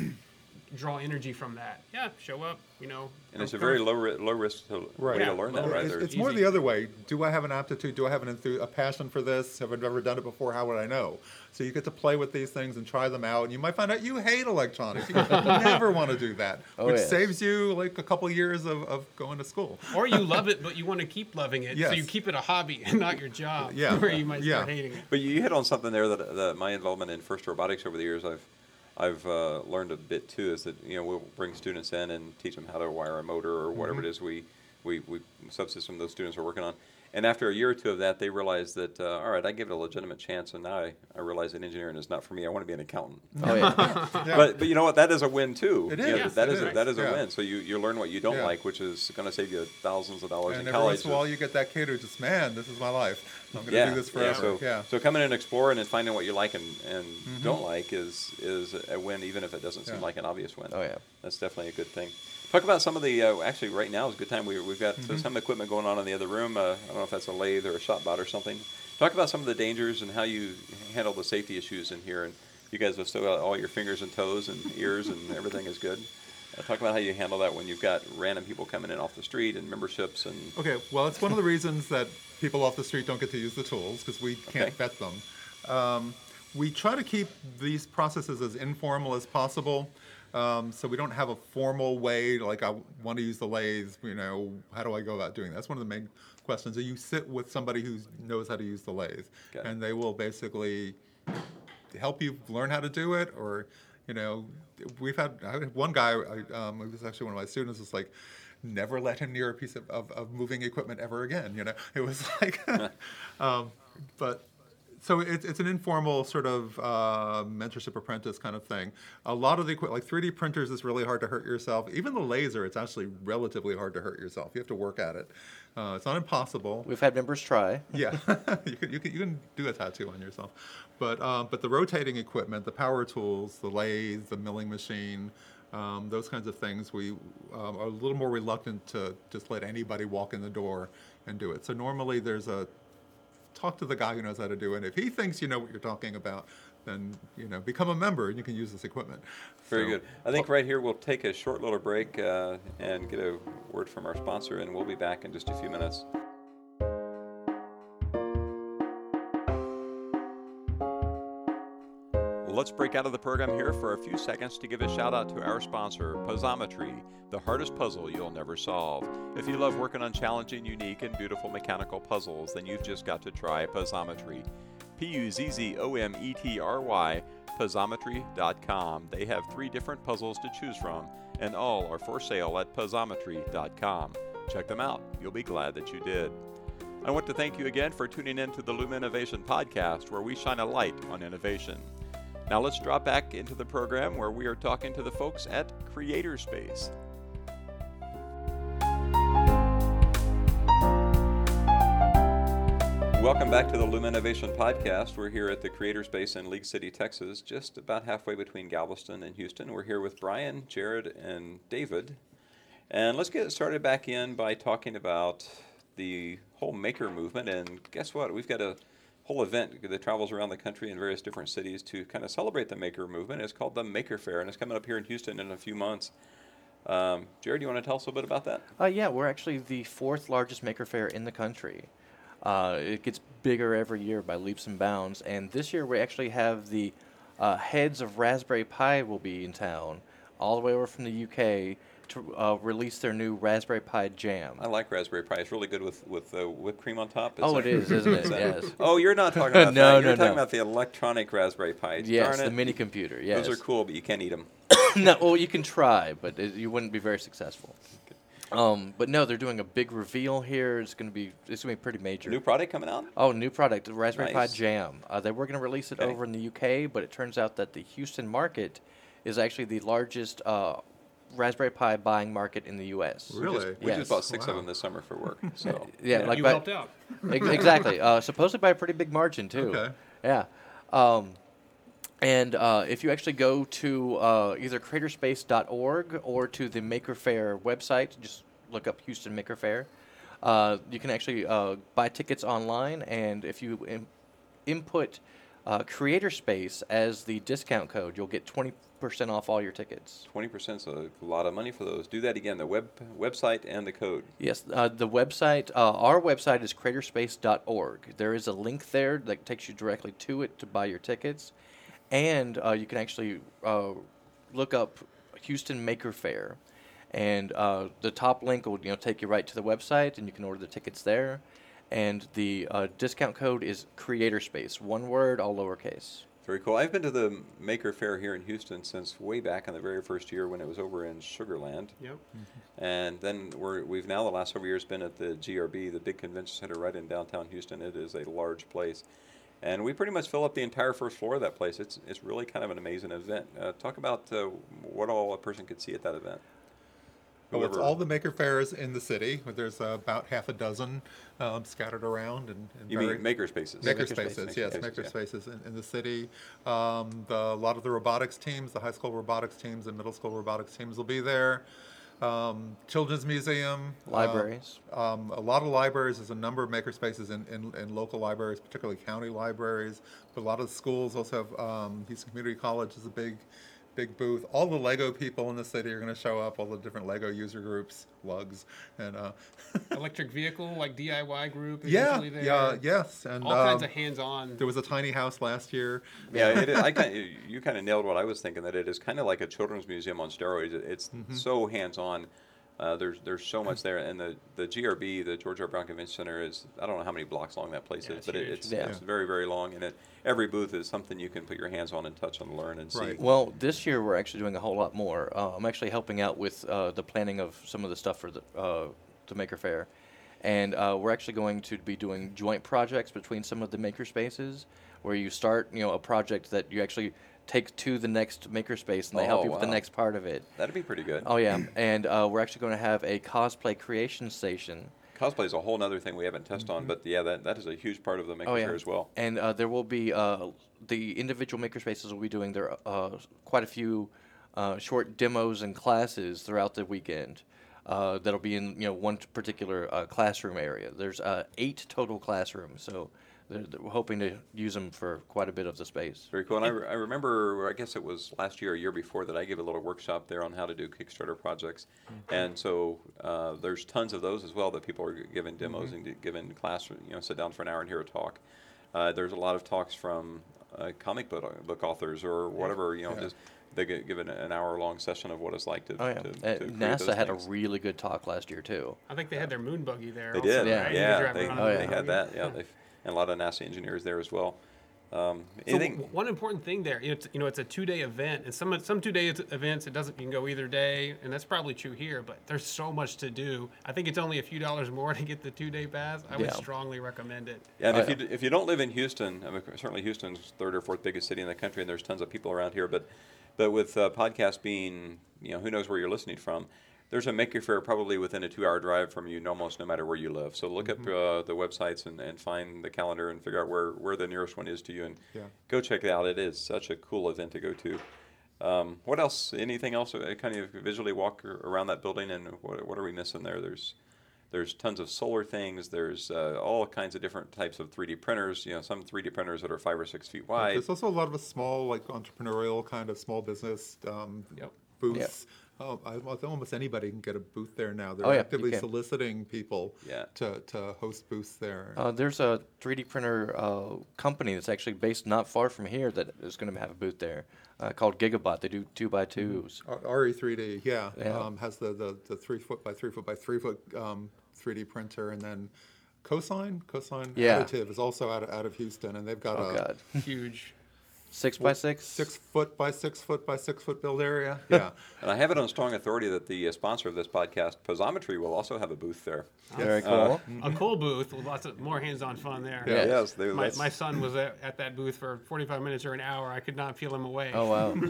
Speaker 3: draw energy from that? Yeah, show up, you know.
Speaker 2: And it's a very low ri- low risk to,
Speaker 1: Right.
Speaker 2: way
Speaker 3: Yeah,
Speaker 2: to learn that,
Speaker 3: low
Speaker 2: right?
Speaker 1: It's, it's more the other way. Do I have an aptitude? Do I have an enthu- a passion for this? Have I never done it before? How would I know? So you get to play with these things and try them out, and you might find out you hate electronics. You [laughs] never want to do that,
Speaker 4: Oh,
Speaker 1: which
Speaker 4: yes.
Speaker 1: saves you like a couple years of, of going to school.
Speaker 3: Or you love it, but you want to keep loving it, so you keep it a hobby and not your job.
Speaker 1: Yeah. [laughs]
Speaker 3: where you might start
Speaker 1: Yeah.
Speaker 3: hating it.
Speaker 2: But you hit on something there that, that my involvement in First Robotics over the years, I've I've uh, learned a bit too. Is that you know we'll bring students in and teach them how to wire a motor or whatever it is we we we subsystem those students are working on. And after a year or two of that, they realize that uh, all right, I give it a legitimate chance, and now I, I realize that engineering is not for me. I want to be an accountant.
Speaker 4: Oh yeah. [laughs]
Speaker 1: Yeah. [laughs]
Speaker 2: But but you know what? That is a win too.
Speaker 1: It
Speaker 2: You know,
Speaker 1: is,
Speaker 2: that
Speaker 1: it
Speaker 2: is a,
Speaker 1: is,
Speaker 2: that is a win. So you, you learn what you don't
Speaker 1: Yeah.
Speaker 2: like, which is going to save you thousands of dollars
Speaker 1: and
Speaker 2: in
Speaker 1: every
Speaker 2: college.
Speaker 1: once in a while, you get that kid who just, man, this is my life. I'm going to
Speaker 2: yeah,
Speaker 1: do this
Speaker 2: yeah.
Speaker 1: forever.
Speaker 2: So,
Speaker 1: Yeah.
Speaker 2: so coming in and exploring and finding what you like and, and don't like is is a win, even if it doesn't seem like an obvious win.
Speaker 4: Oh, yeah.
Speaker 2: that's definitely a good thing. Talk about some of the. Uh, actually, right now is a good time. We, we've got
Speaker 1: Mm-hmm.
Speaker 2: some equipment going on in the other room. Uh, I don't know if that's a lathe or a ShopBot or something. Talk about some of the dangers and how you handle the safety issues in here. And you guys have still got all your fingers and toes and [laughs] ears and everything is good. Uh, talk about how you handle that when you've got random people coming in off the street and memberships and
Speaker 1: Okay, well, it's one of the reasons that people off the street don't get to use the tools because we can't
Speaker 2: Okay.
Speaker 1: vet them. Um, we try to keep these processes as informal as possible. Um, so we don't have a formal way, like I want to use the lathe, you know, how do I go about doing that? That's one of the main questions. So you sit with somebody who knows how to use the lathe,
Speaker 2: it.
Speaker 1: and they will basically help you learn how to do it or you know we've had I had one guy I, um, who was actually one of my students was like never let him near a piece of, of, of moving equipment ever again you know it was like [laughs] um, but so it's, it's an informal sort of uh, mentorship apprentice kind of thing. A lot of the equipment, like 3D printers, is really hard to hurt yourself. Even the laser, it's actually relatively hard to hurt yourself. You have to work at it. Uh, it's not impossible.
Speaker 4: We've had members try.
Speaker 1: Yeah, [laughs] you can, you can you can do a tattoo on yourself, but um, but the rotating equipment, the power tools, the lathe, the milling machine, um, those kinds of things, we um, are a little more reluctant to just let anybody walk in the door and do it. So normally there's a talk to the guy who knows how to do it. If he thinks you know what you're talking about, then you know become a member and you can use this equipment.
Speaker 2: Very
Speaker 1: So-
Speaker 2: good. I think right here we'll take a short little break uh, and get a word from our sponsor, and we'll be back in just a few minutes. Let's break out of the program here for a few seconds to give a shout out to our sponsor, Puzzometry, the hardest puzzle you'll never solve. If you love working on challenging, unique, and beautiful mechanical puzzles, then you've just got to try Puzzometry. P U Z Z O M E T R Y, Puzzometry.com. They have three different puzzles to choose from, and all are for sale at Puzzometry.com. Check them out. You'll be glad that you did. I want to thank you again for tuning in to the Luminnovation Podcast, where we shine a light on innovation. Now let's drop back into the program where we are talking to the folks at Creator Space. Welcome back to the Luminnovation Podcast. We're here at the Creator Space in League City, Texas, just about halfway between Galveston and Houston. We're here with Brian, Jared, and David. And let's get started back in by talking about the whole maker movement. And guess what? We've got a whole event that travels around the country in various different cities to kind of celebrate the maker movement. It's called the Maker Faire, and it's coming up here in Houston in a few months. Um, Jared, you want to tell us a bit about that?
Speaker 4: Uh, yeah, we're actually the fourth largest maker fair in the country. Uh, it gets bigger every year by leaps and bounds, and this year we actually have the uh, heads of Raspberry Pi will be in town, all the way over from the UK to uh, release their new Raspberry Pi Jam.
Speaker 2: I like Raspberry Pi. It's really good with with uh, whipped cream on top.
Speaker 4: Oh, it is, isn't it? [laughs] Yes.
Speaker 2: Oh, you're not talking [laughs] about
Speaker 4: No,
Speaker 2: that. You're
Speaker 4: no,
Speaker 2: talking
Speaker 4: no.
Speaker 2: about the electronic Raspberry Pi.
Speaker 4: Yes, the mini computer. Yes.
Speaker 2: Those are cool, but you can't eat them. [laughs]
Speaker 4: no, well, you can try, but it, you wouldn't be very successful. Um, but no, they're doing a big reveal here. It's gonna be it's gonna be pretty major.
Speaker 2: New product coming out?
Speaker 4: Oh, new product, the Raspberry
Speaker 2: Nice.
Speaker 4: Pi Jam. Uh, they were going to release it
Speaker 2: Okay.
Speaker 4: over in the UK, but it turns out that the Houston market is actually the largest uh, Raspberry Pi buying market in the US.
Speaker 1: Really?
Speaker 2: We just, we just bought six of them this summer for work. [laughs] So
Speaker 4: Yeah, like
Speaker 3: you
Speaker 4: by-
Speaker 3: helped out. [laughs]
Speaker 4: Ex- exactly. Uh, supposedly by a pretty big margin too.
Speaker 1: Okay.
Speaker 4: Yeah. Um, and uh, if you actually go to uh, either creatorspace.org or to the Maker Faire website, just look up Houston Maker Faire. Uh, you can actually uh, buy tickets online, and if you Im- input uh, Creator Space as the discount code, you'll get 20% off all your tickets.
Speaker 2: twenty percent is a lot of money for those. Do that again. The web website and the code.
Speaker 4: Yes, uh, the website, uh, our website is creatorspace.org. There is a link there that takes you directly to it to buy your tickets. And uh, you can actually uh, look up Houston Maker Faire. And uh, the top link will you know take you right to the website, and you can order the tickets there. And the uh, discount code is CreatorSpace. One word, all lowercase.
Speaker 2: Very cool. I've been to the Maker Faire here in Houston since way back in the very first year when it was over in Sugarland.
Speaker 3: Yep.
Speaker 2: And then we're, we've now the last several years been at the GRB, the big convention center right in downtown Houston. It is a large place. And we pretty much fill up the entire first floor of that place. It's, it's really kind of an amazing event. Uh, talk about uh, what all a person could see at that event.
Speaker 1: Well, it's all the maker fairs in the city. There's uh, about half a dozen um, scattered around. And, and
Speaker 2: You mean maker spaces?
Speaker 1: Maker
Speaker 4: Maker
Speaker 1: spaces,
Speaker 4: spaces,
Speaker 1: yes,
Speaker 2: yeah.
Speaker 1: maker
Speaker 2: Yeah.
Speaker 1: spaces in, in the city. Um, the, a lot of the robotics teams, the high school robotics teams and middle school robotics teams will be there. Um, Children's Museum. uh,
Speaker 4: Libraries.
Speaker 1: um, a lot of libraries. There's a number of maker spaces in, in, in local libraries, particularly county libraries. But a lot of schools also have um, Houston Community College is a big, big booth. All the Lego people in the city are going to show up. All the different Lego user groups, lugs, and uh, [laughs]
Speaker 3: Electric vehicle, like DIY group. Is
Speaker 1: yeah,
Speaker 3: there.
Speaker 1: yeah, yes, and
Speaker 3: All kinds
Speaker 1: um,
Speaker 3: of hands-on.
Speaker 1: there was a tiny house last year.
Speaker 2: Yeah, [laughs] it is, I kind you kind of nailed what I was thinking. That it is kind of like a children's museum on steroids. It's
Speaker 1: Mm-hmm.
Speaker 2: so hands-on. Uh, there's there's so much there, and the the GRB, the George R. Brown Convention Center, is I don't know how many blocks long that place
Speaker 3: Yeah,
Speaker 2: is,
Speaker 3: it's
Speaker 2: but it, it's
Speaker 4: Yeah.
Speaker 2: it's very very long, and it every booth is something you can put your hands on and touch and learn and see.
Speaker 4: Well, this year we're actually doing a whole lot more. Uh, I'm actually helping out with uh, the planning of some of the stuff for the uh, the Maker Faire, and uh, we're actually going to be doing joint projects between some of the maker spaces, where you start, you know, a project that you actually take to the next makerspace, and they help
Speaker 2: Oh,
Speaker 4: you with the next part of it.
Speaker 2: That'd be pretty good.
Speaker 4: Oh yeah, and uh, we're actually going to have a cosplay creation station.
Speaker 2: Cosplay is a whole other thing we haven't touched on, but yeah, that, that is a huge part of the Maker
Speaker 4: Mm-hmm. Oh yeah,
Speaker 2: Fair as well.
Speaker 4: And uh, there will be uh, the individual makerspaces will be doing their uh, quite a few uh, short demos and classes throughout the weekend. Uh, that'll be in you know one particular uh, classroom area. There's uh, eight total classrooms, so they're, they're hoping to use them for quite a bit of the space.
Speaker 2: Very cool. And I, re- I remember, I guess it was last year or year before that I gave a little workshop there on how to do Kickstarter projects. And so uh, there's tons of those as well that people are g- giving demos and g- giving class, you know, sit down for an hour and hear a talk. Uh, there's a lot of talks from uh, comic book, book authors or whatever, you know,
Speaker 1: Yeah.
Speaker 2: just they get given an hour long session of what it's like to,
Speaker 4: Oh yeah,
Speaker 2: to,
Speaker 4: Uh,
Speaker 2: to create
Speaker 4: NASA
Speaker 2: those
Speaker 4: had
Speaker 2: things.
Speaker 4: a really good talk last year too.
Speaker 3: I think they had their moon buggy there.
Speaker 2: They
Speaker 3: also,
Speaker 2: did,
Speaker 4: Yeah.
Speaker 3: right? You
Speaker 2: yeah.
Speaker 3: drive
Speaker 2: They,
Speaker 3: around
Speaker 4: Oh, yeah.
Speaker 2: they
Speaker 3: the
Speaker 2: had that, yeah. They've, and a lot of NASA engineers there as well. Um,
Speaker 3: So
Speaker 2: anything,
Speaker 3: w- one important thing there, you know, it's, you know, it's a two-day event, and some some two-day events it doesn't you can go either day, and that's probably true here. But there's so much to do. I think it's only a few dollars more [laughs] to get the two-day pass. I would strongly recommend it.
Speaker 2: Yeah, and
Speaker 4: Oh,
Speaker 2: if
Speaker 4: yeah.
Speaker 2: you if you don't live in Houston, I mean, certainly Houston's third or fourth biggest city in the country, and there's tons of people around here. But but with uh, podcast being, you know, who knows where you're listening from, there's a Maker Faire probably within a two-hour drive from you, almost no matter where you live. So look up uh, the websites and, and find the calendar and figure out where, where the nearest one is to you, and
Speaker 1: Yeah.
Speaker 2: go check it out. It is such a cool event to go to. Um, what else? Anything else? Uh, kind of visually walk around that building, and what, what are we missing there? There's there's tons of solar things. There's uh, all kinds of different types of 3D printers. You know, some 3D printers that are five or six feet wide.
Speaker 1: There's also a lot of a small, like entrepreneurial kind of small business um,
Speaker 3: Yep.
Speaker 1: booths. Oh, I, well, almost anybody can get a booth there now. They're
Speaker 4: Oh, yeah,
Speaker 1: actively soliciting people
Speaker 2: Yeah.
Speaker 1: to, to host booths there.
Speaker 4: Uh, there's a 3D printer uh, company that's actually based not far from here that is going to have a booth there uh, called Gigabot. They do two by 2s
Speaker 1: R- RE3D, yeah,
Speaker 4: Yeah.
Speaker 1: Um, has the, the, the three foot by three foot by three foot um, 3D printer, and then Cosine, Cosine
Speaker 4: Yeah.
Speaker 1: Additive is also out of, out of Houston, and they've got
Speaker 4: Oh
Speaker 1: a
Speaker 4: God.
Speaker 3: Huge.
Speaker 4: Six by six.
Speaker 1: Six foot by six foot by six foot build area. Yeah. [laughs]
Speaker 2: And I have it on strong authority that the uh, sponsor of this podcast, Puzzometry, will also have a booth there.
Speaker 4: Very cool.
Speaker 2: Uh,
Speaker 3: A cool booth with lots of more hands-on fun there.
Speaker 1: Yeah.
Speaker 2: Yes, they,
Speaker 3: My,
Speaker 2: that's,
Speaker 3: my son was at, at that booth for 45 minutes or an hour. I could not peel him away.
Speaker 4: oh wow. [laughs]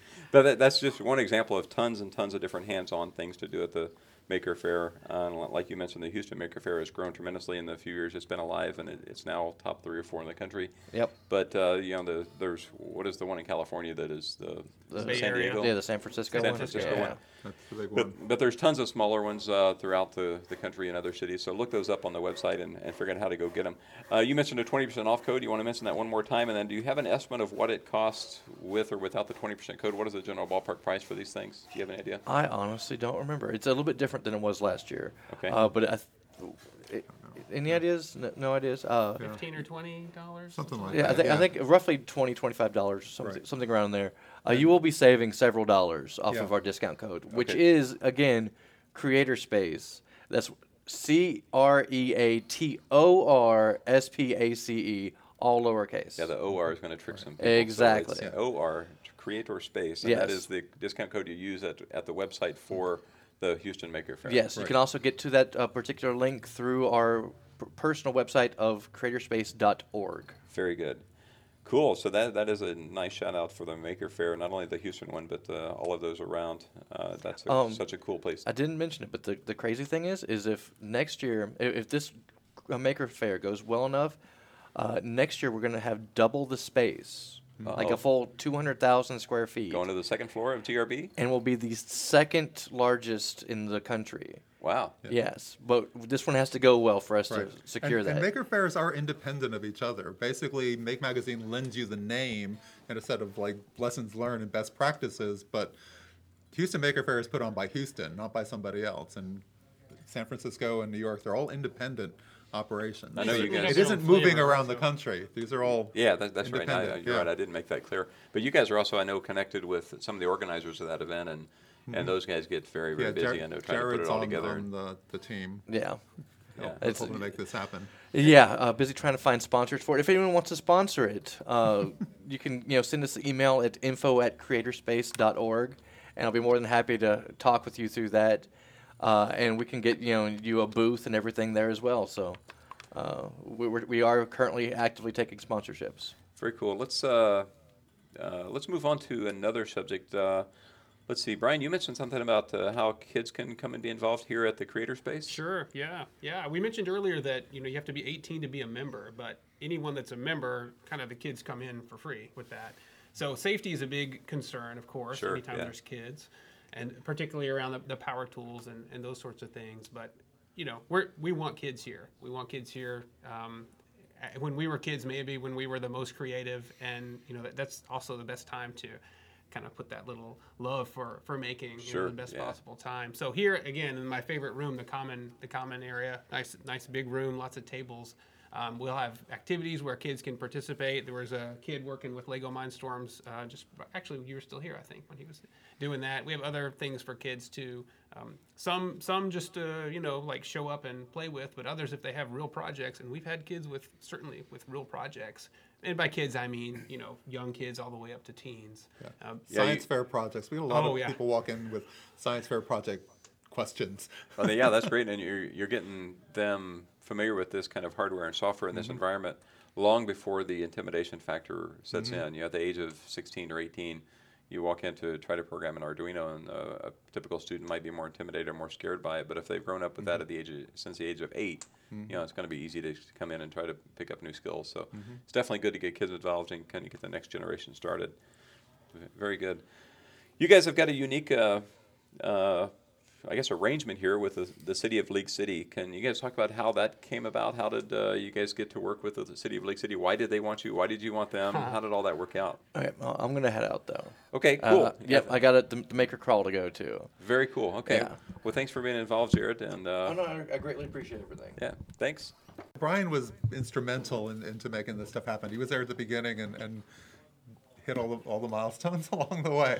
Speaker 4: [laughs]
Speaker 2: but that, that's just one example of tons and tons of different hands-on things to do at the Maker Faire. Uh, and like you mentioned, the Houston Maker Faire has grown tremendously in the few years it's been alive, and it, it's now top three or four in the country.
Speaker 4: Yep.
Speaker 2: But uh, you know, the, there's what is the one in California that is the,
Speaker 4: The
Speaker 3: Bay
Speaker 2: San
Speaker 3: Area.
Speaker 2: Diego?
Speaker 4: Yeah, the San Francisco
Speaker 2: San
Speaker 4: one.
Speaker 2: Francisco
Speaker 4: yeah.
Speaker 2: one.
Speaker 1: That's the big one.
Speaker 2: But, but there's tons of smaller ones uh, throughout the, the country and other cities. So look those up on the website and, and figure out how to go get them. Uh, you mentioned a 20% off code. You want to mention that one more time? And then do you have an estimate of what it costs with or without the 20% code? What is the general ballpark price for these things? Do you have an idea?
Speaker 4: I honestly don't remember. It's a little bit different than it was last year.
Speaker 2: Okay.
Speaker 4: Uh, but I th- it, any ideas? No, no ideas. Uh,
Speaker 1: Yeah.
Speaker 3: 15 or 20 dollars.
Speaker 1: Something like
Speaker 4: Yeah, I
Speaker 1: that.
Speaker 4: think I think roughly 20 25 dollars, something,
Speaker 1: Right.
Speaker 4: something around there. Uh, you will be saving several dollars off
Speaker 1: Yeah.
Speaker 4: of our discount code, which
Speaker 2: Okay.
Speaker 4: is again Creator Space. That's C R E A T O R S P A C E, all lowercase.
Speaker 2: Yeah, the OR is going to trick some people.
Speaker 4: Exactly.
Speaker 2: So it's OR, creator space, and that
Speaker 4: Yes.
Speaker 2: is the discount code you use at, at the website for the Houston Maker Faire.
Speaker 4: Yes, you can also get to that uh, particular link through our p- personal website of creatorspace.org.
Speaker 2: Very good. Cool. So that that is a nice shout out for the Maker Faire, not only the Houston one, but uh, all of those around. Uh, that's a,
Speaker 4: Um,
Speaker 2: such a cool place.
Speaker 4: I didn't mention it, but the, the crazy thing is, is if next year, if this uh, Maker Faire goes well enough, uh, next year we're going to have double the space, like
Speaker 2: Uh-oh.
Speaker 4: a full 200,000 square feet,
Speaker 2: Going to the second floor of GRB.
Speaker 4: and will be the second largest in the country.
Speaker 2: Wow.
Speaker 4: Yes, but this one has to go well for us
Speaker 1: Right.
Speaker 4: to secure
Speaker 1: and,
Speaker 4: that.
Speaker 1: And maker fairs are independent of each other. Basically, Make Magazine lends you the name and a set of like lessons learned and best practices, but Houston Maker Faire is put on by Houston, not by somebody else. And San Francisco and New York, they're all independent operations.
Speaker 2: I know you guys-
Speaker 1: It
Speaker 3: has
Speaker 1: isn't moving around the country. These are all
Speaker 2: Yeah, that, that's right. I, you're
Speaker 1: yeah.
Speaker 2: right. I didn't make that clear. But you guys are also, I know, connected with some of the organizers of that event, and and those guys get very very busy.
Speaker 1: Jar-
Speaker 2: I know trying to put it all
Speaker 1: on,
Speaker 2: together.
Speaker 1: on the, the team.
Speaker 4: yeah.
Speaker 2: Yeah.
Speaker 1: Help-
Speaker 4: It's-
Speaker 1: helping to make this happen.
Speaker 4: Yeah, uh, busy trying to find sponsors for it. If anyone wants to sponsor it, uh, [laughs] you can you know send us an email at info at creatorspace.org, and I'll be more than happy to talk with you through that. Uh, and we can get you know you a booth and everything there as well. So uh, we, we're, we are currently actively taking sponsorships.
Speaker 2: Very cool. Let's uh, uh, let's move on to another subject. Uh, let's see, Brian. You mentioned something about uh, how kids can come and be involved here at the Creator Space.
Speaker 3: Sure. Yeah. Yeah. We mentioned earlier that you know you have to be 18 to be a member, but anyone that's a member, kind of the kids come in for free with that. So safety is a big concern, of course,
Speaker 2: Sure,
Speaker 3: anytime
Speaker 2: yeah.
Speaker 3: there's kids, and particularly around the, the power tools and, and those sorts of things. But you know, we're we want kids here. We want kids here. Um, when we were kids, maybe when we were the most creative, and you know that, that's also the best time to kind of put that little love for for making you
Speaker 2: Sure,
Speaker 3: know, the best
Speaker 2: yeah.
Speaker 3: possible time. So here again in my favorite room, the common the common area, nice nice big room, lots of tables. Um, we'll have activities where kids can participate. There was a kid working with Lego Mindstorms. Uh, just actually, you were still here, I think, when he was doing that. We have other things for kids too. Um, some some just uh, you know like show up and play with, but others if they have real projects. And we've had kids with certainly with real projects. And by kids, I mean you know young kids all the way up to teens. Um,
Speaker 2: Yeah,
Speaker 1: science
Speaker 2: you-
Speaker 1: fair projects. We had a lot
Speaker 3: Oh,
Speaker 1: of
Speaker 3: yeah.
Speaker 1: people walk in with science fair project questions.
Speaker 2: They- yeah, that's great, and you're you're getting them familiar with this kind of hardware and software in this
Speaker 1: Mm-hmm.
Speaker 2: environment long before the intimidation factor sets in. You know, at the age of 16 or 18, you walk in to try to program an Arduino, and uh, a typical student might be more intimidated or more scared by it. But if they've grown up with
Speaker 1: Mm-hmm.
Speaker 2: that at the age of, since the age of 8 you know, it's going to be easy to come in and try to pick up new skills. So
Speaker 1: Mm-hmm.
Speaker 2: it's definitely good to get kids involved and kind of get the next generation started. Very good. You guys have got a unique, uh, uh, I guess, arrangement here with the, the city of League City. Can you guys talk about how that came about? How did uh, you guys get to work with the city of League City? Why did they want you? Why did you want them? How did all that work out?
Speaker 4: All right, well, I'm gonna head out though.
Speaker 2: Okay, cool.
Speaker 4: Uh, yep, I got a, the, the maker crawl to go to.
Speaker 2: Very cool. Okay.
Speaker 4: Yeah.
Speaker 2: Well, thanks for being involved, Jared. And uh,
Speaker 4: Oh no, I, I greatly appreciate everything.
Speaker 2: yeah, thanks.
Speaker 1: Brian was instrumental in, into making this stuff happen. He was there at the beginning and, and hit all the all the milestones [laughs] along the way.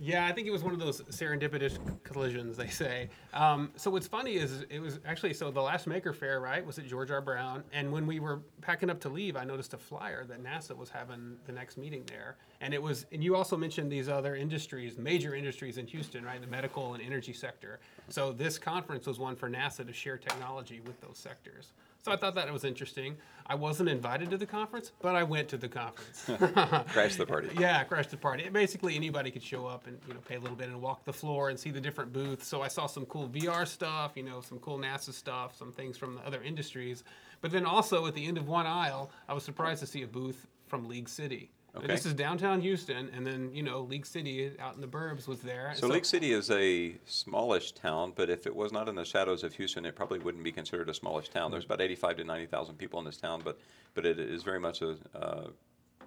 Speaker 3: Yeah, I think it was one of those serendipitous collisions, they say. Um, so what's funny is it was actually so the last Maker Faire, right, was at George R. Brown, and when we were packing up to leave, I noticed a flyer that NASA was having the next meeting there, and it was. And you also mentioned these other industries, major industries in Houston, right, the medical and energy sector. So this conference was one for NASA to share technology with those sectors. So I thought that was interesting. I wasn't invited to the conference, but I went to the conference. [laughs]
Speaker 2: Crash the party. [laughs]
Speaker 3: Yeah, crash the party. Basically, anybody could show up and you know pay a little bit and walk the floor and see the different booths. So I saw some cool VR stuff, you know, some cool NASA stuff, some things from the other industries. But then also at the end of one aisle, I was surprised to see a booth from League City. And
Speaker 2: Okay.
Speaker 3: This is downtown Houston, and then you know League City out in the burbs was there.
Speaker 2: So League City is a smallish town, but if it was not in the shadows of Houston, it probably wouldn't be considered a smallish town. There's about 85 to 90,000 people in this town, but but it is very much a uh,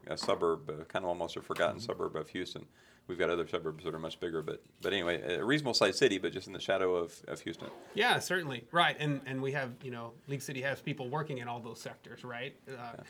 Speaker 2: a suburb, uh, kind of almost a forgotten suburb of Houston. We've got other suburbs that are much bigger, but but anyway, a reasonable sized city, but just in the shadow of, of Houston.
Speaker 3: Yeah, certainly. Right. And and we have, you know, League City has people working in all those sectors, right? Uh,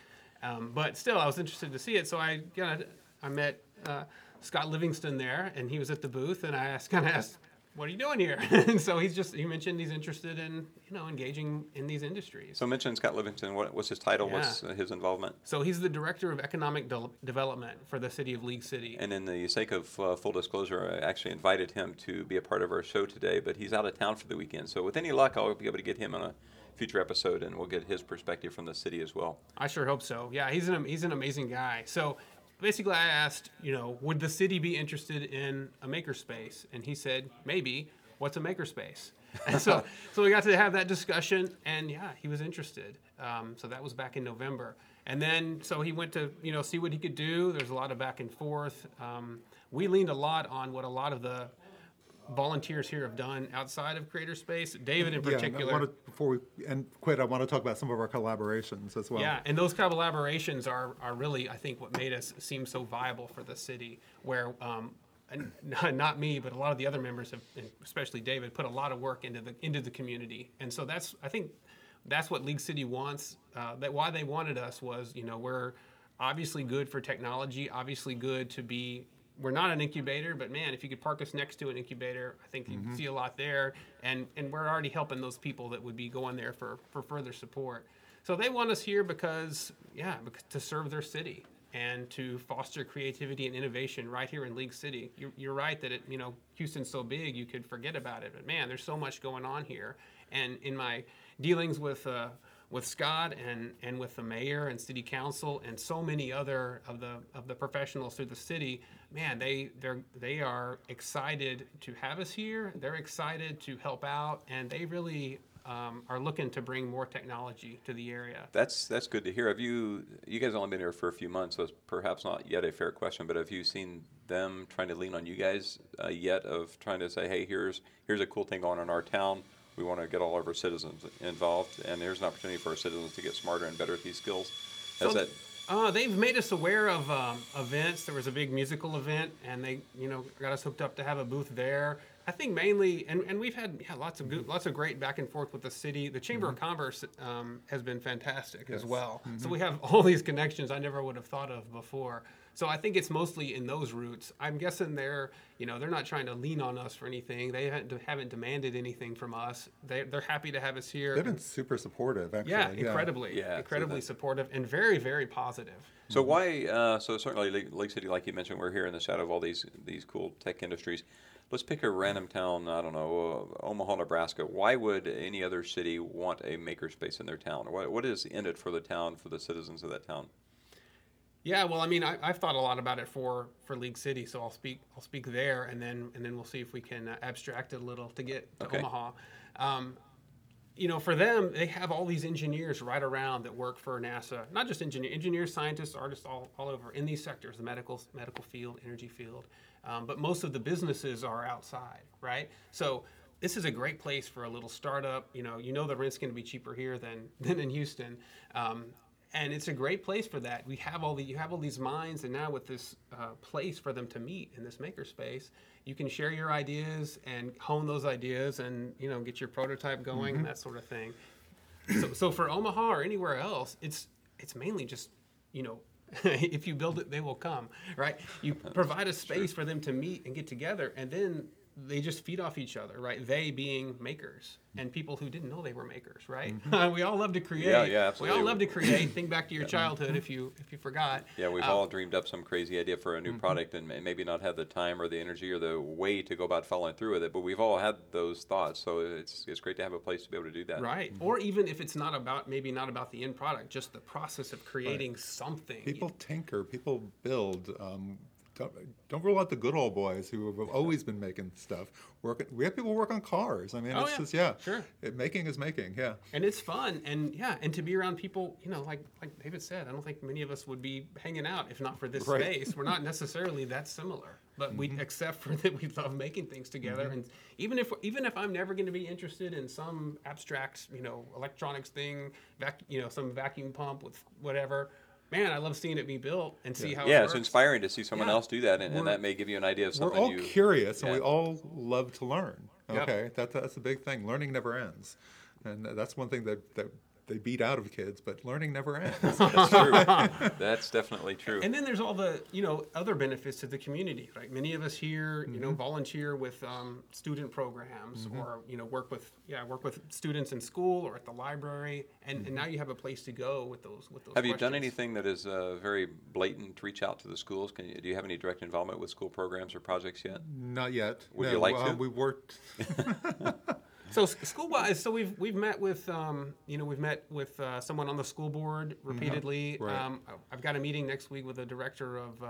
Speaker 3: um, but still, I was interested to see it. So I kind of I met uh, Scott Livingston there, and he was at the booth, and I asked, kind of asked, "What are you doing here?" [laughs] and so he's just he mentioned he's interested in you know engaging in these industries.
Speaker 2: So mention Scott Livingston. What, what's his title? What's
Speaker 3: Yeah.
Speaker 2: uh, his involvement?
Speaker 3: So he's the director of economic del development for the city of League City.
Speaker 2: And in the sake of uh, full disclosure, I actually invited him to be a part of our show today, but he's out of town for the weekend. So with any luck, I'll be able to get him on a future episode, and we'll get his perspective from the city as well.
Speaker 3: I sure hope so. Yeah, he's an he's an amazing guy. So basically, I asked, you know, would the city be interested in a makerspace? And he said, maybe. What's a makerspace? [laughs] So so we got to have that discussion, and yeah, he was interested. Um, so that was back in November. And then so he went to you know see what he could do. There's a lot of back and forth. Um, we leaned a lot on what a lot of the volunteers here have done outside of creator space david in
Speaker 1: Yeah, I
Speaker 3: particular
Speaker 1: wanna- before we and quit, I want to talk about some of our collaborations as well.
Speaker 3: Yeah, and those collaborations are, are really, I think, what made us seem so viable for the city. Where, um, [laughs] not, me, but a lot of the other members have, and especially David, put a lot of work into the into the community, and so that's I think that's what League City wants. Uh, that why they wanted us was, you know, we're obviously good for technology, obviously good to be. We're not an incubator, but man, if you could park us next to an incubator, I think you'd see a lot there. And and we're already helping those people that would be going there for for further support. So they want us here because, yeah, because to serve their city and to foster creativity and innovation right here in League City. You're, you're right that it, you know, Houston's so big you could forget about it, but man, there's so much going on here. And in my dealings with uh, with Scott and and with the mayor and city council and so many other of the of the professionals through the city, man, they they're they are excited to have us here. They're excited to help out, and they really um, are looking to bring more technology to the area.
Speaker 2: That's that's good to hear. Have you you guys only been here for a few months, so it's perhaps not yet a fair question. But have you seen them trying to lean on you guys uh, yet? Of trying to say, hey, here's here's a cool thing going on in our town. We want to get all of our citizens involved, and there's an opportunity for our citizens to get smarter and better at these skills. Has
Speaker 3: So,
Speaker 2: that
Speaker 3: uh, they've made us aware of um, events. There was a big musical event, and they, you know, got us hooked up to have a booth there. I think mainly, and, and we've had yeah, lots of good, lots of great back and forth with the city. The Chamber of Commerce um, has been fantastic as
Speaker 1: Yes.
Speaker 3: well. So we have [laughs] all these connections I never would have thought of before. So I think it's mostly in those routes. I'm guessing they're, you know, they're not trying to lean on us for anything. They haven't, haven't demanded anything from us. They, they're happy to have us here.
Speaker 1: They've been super supportive, actually.
Speaker 3: yeah, incredibly,
Speaker 2: Yeah,
Speaker 3: incredibly
Speaker 2: that-
Speaker 3: supportive and very, very positive.
Speaker 2: So why? Uh, so certainly, Lake, Lake City, like you mentioned, we're here in the shadow of all these these cool tech industries. Let's pick a random town. I don't know, uh, Omaha, Nebraska. Why would any other city want a makerspace in their town? What what is in it for the town, for the citizens of that town?
Speaker 3: Yeah, well, I mean, I, I've thought a lot about it for for League City, so I'll speak I'll speak there, and then and then we'll see if we can uh, abstract it a little to get to
Speaker 2: Okay.
Speaker 3: Omaha. Um, you know, for them, they have all these engineers right around that work for NASA. Not just engineer, engineers, scientists, artists, all, all over in these sectors, the medical medical field, energy field. Um, but most of the businesses are outside, right? So this is a great place for a little startup. You know, you know the rent's going to be cheaper here than [laughs] than in Houston. Um, and it's a great place for that. We have all the you have all these minds, and now with this uh, place for them to meet in this makerspace, you can share your ideas and hone those ideas, and you know get your prototype going and that sort of thing. so, so for Omaha or anywhere else, it's it's mainly just you know [laughs] if you build it, they will come, right? You provide a space for them to meet and get together, and then they just feed off each other, right? They being makers and people who didn't know they were makers, right? [laughs] we all love to create.
Speaker 2: Mm-hmm. yeah,
Speaker 3: We all love to create. Think back to your childhood if you if you forgot.
Speaker 2: Yeah, we've
Speaker 3: Uh,
Speaker 2: all dreamed up some crazy idea for a new product and maybe not had the time or the energy or the way to go about following through with it. But we've all had those thoughts, so it's it's great to have a place to be able to do that.
Speaker 3: Right. Or even if it's not about maybe not about the end product, just the process of creating something.
Speaker 1: People tinker, people build. Um, don't, rule out the good old boys who have always been making stuff. Work, we have people work on cars. I mean,
Speaker 3: Oh,
Speaker 1: it's
Speaker 3: yeah.
Speaker 1: just yeah,
Speaker 3: Sure.
Speaker 1: It, making is making. Yeah,
Speaker 3: and it's fun and yeah and to be around people you know like like david said i don't think many of us would be hanging out if not for this
Speaker 1: Right.
Speaker 3: space we're not necessarily that similar but we mm-hmm. except for that we love making things together mm-hmm. and even if even if i'm never going to be interested in some abstract you know electronics thing vac you know some vacuum pump with whatever man i love seeing it be built and see how it
Speaker 2: Yeah,
Speaker 3: works.
Speaker 2: it's inspiring to see someone
Speaker 3: Yeah.
Speaker 2: else do that, and, and that may give you an idea of something.
Speaker 1: we're
Speaker 2: something
Speaker 1: all
Speaker 2: you.
Speaker 1: curious and we all love to learn.
Speaker 3: Yep.
Speaker 1: Okay, that, that's a big thing. Learning never ends, and that's one thing that that they beat out of kids. But learning never ends. [laughs]
Speaker 2: That's true. [laughs] That's definitely true.
Speaker 3: And then there's all the you know other benefits to the community. Like many of us here, you know, volunteer with um, student programs or you know work with yeah work with students in school or at the library, and, and now you have a place to go with those with those.
Speaker 2: Have you done anything that is uh, very blatant? Reach out to the schools. Can you, do you have any direct involvement with school programs or projects yet?
Speaker 1: Not yet.
Speaker 2: Would
Speaker 1: no,
Speaker 2: you like
Speaker 1: uh,
Speaker 2: to?
Speaker 1: We worked. [laughs]
Speaker 3: So school wise, so we've we've met with um, you know we've met with uh, someone on the school board repeatedly.
Speaker 1: Right.
Speaker 3: Um, I've got a meeting next week with the director of uh,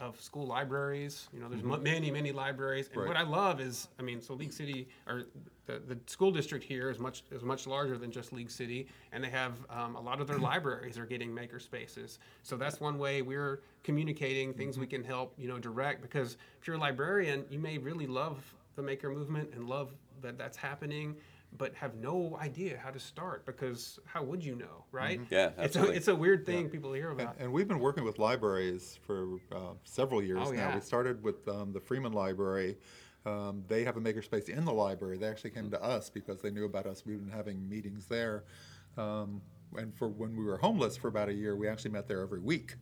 Speaker 3: of school libraries. You know, there's mu many many libraries, and
Speaker 1: Right.
Speaker 3: what I love is, I mean, so League City or the, the school district here is much is much larger than just League City, and they have um, a lot of their [clears throat] libraries are getting maker spaces. So that's one way we're communicating things we can help you know direct because if you're a librarian, you may really love the maker movement and love that that's happening but have no idea how to start because how would you know right
Speaker 2: Yeah,
Speaker 3: it's a, it's a weird thing people hear about
Speaker 1: and we've been working with libraries for uh, several years
Speaker 3: Oh,
Speaker 1: now.
Speaker 3: yeah.
Speaker 1: We started with um, the Freeman Library. Um, they have a makerspace in the library. They actually came to us because they knew about us. We've been having meetings there. Um, and for when we were homeless for about a year, we actually met there every week.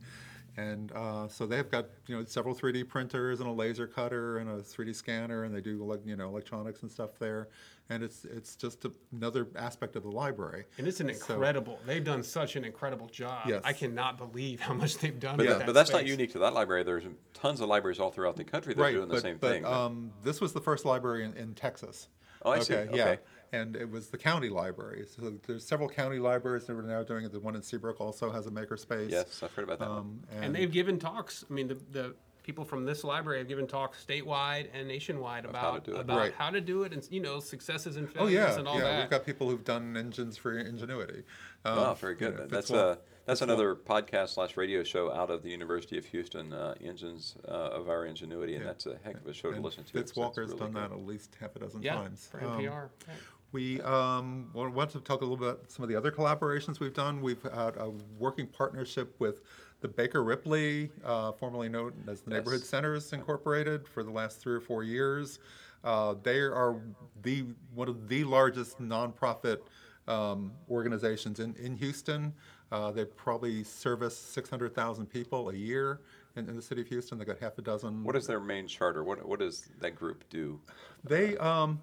Speaker 1: And uh, so they've got you know several 3D printers and a laser cutter and a 3D scanner, and they do like you know electronics and stuff there. And it's it's just a, another aspect of the library.
Speaker 3: and it's an
Speaker 1: So-
Speaker 3: incredible they've done such an incredible job
Speaker 1: Yes.
Speaker 3: i cannot believe how much they've done
Speaker 2: But,
Speaker 3: with
Speaker 2: that-
Speaker 3: that
Speaker 2: but that's not unique to that library. There's tons of libraries all throughout the country that are doing the same
Speaker 1: but,
Speaker 2: thing.
Speaker 1: Um, this was the first library in, in Texas.
Speaker 2: Oh, I see.
Speaker 1: Yeah,
Speaker 2: Okay.
Speaker 1: And it was the county library. So there's several county libraries that are now doing it. The one in Seabrook also has a makerspace.
Speaker 2: yes, I've heard about that.
Speaker 1: Um,
Speaker 3: and they've given talks i mean the, the people from this library have given talks statewide and nationwide
Speaker 2: how
Speaker 3: about
Speaker 2: to do it.
Speaker 3: about
Speaker 1: Right.
Speaker 3: how to do it and you know successes and
Speaker 1: Oh
Speaker 3: failures
Speaker 1: yeah,
Speaker 3: and all
Speaker 1: yeah.
Speaker 3: that
Speaker 1: We've got people who've done engines for Ingenuity. Um,
Speaker 2: Wow, very
Speaker 1: you
Speaker 2: good.
Speaker 1: know,
Speaker 2: that's
Speaker 1: Fitzwalk-
Speaker 2: uh, that's
Speaker 1: Fitzwalk.
Speaker 2: another podcast slash radio show out of the University of Houston, uh, Engines uh, of Our Ingenuity, and
Speaker 1: Yeah.
Speaker 2: that's a heck of a show to listen to.
Speaker 1: Fitz
Speaker 2: so that's
Speaker 1: Walker's
Speaker 2: really
Speaker 1: done
Speaker 2: good.
Speaker 1: that at least half a dozen
Speaker 3: yeah
Speaker 1: times.
Speaker 3: for
Speaker 1: Um,
Speaker 3: npr right.
Speaker 1: We um, want to talk a little bit about some of the other collaborations we've done. We've had a working partnership with the Baker Ripley, uh, formerly known as the Neighborhood
Speaker 2: Yes.
Speaker 1: Centers Incorporated, for the last three or four years. Uh, they are the one of the largest nonprofit um, organizations in, in Houston. Uh, they probably service 600,000 people a year in, in the city of Houston. They got half a dozen.
Speaker 2: What is their main charter? What what does that group do?
Speaker 1: They um,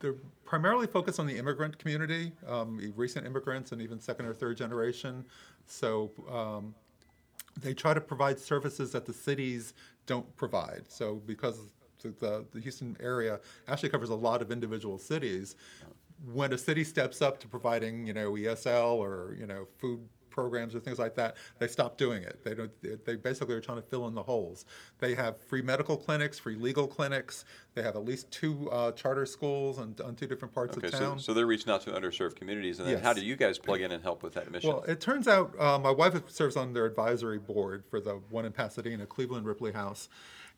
Speaker 1: they're primarily focused on the immigrant community, um, recent immigrants, and even second or third generation. So um, they try to provide services that the cities don't provide. So because the, the, Houston area actually covers a lot of individual cities, when a city steps up to providing, you know, ESL or you know food programs or things like that, they stop doing it. They don't. They- basically are trying to fill in the holes. They have free medical clinics, free legal clinics. They have at least two uh, charter schools on, on two different parts
Speaker 2: Okay,
Speaker 1: of
Speaker 2: so,
Speaker 1: town.
Speaker 2: so they're reaching out to underserved communities, and then how do you guys plug in and help with that mission?
Speaker 1: Well, it turns out uh, my wife serves on their advisory board for the one in Pasadena, Cleveland Ripley House.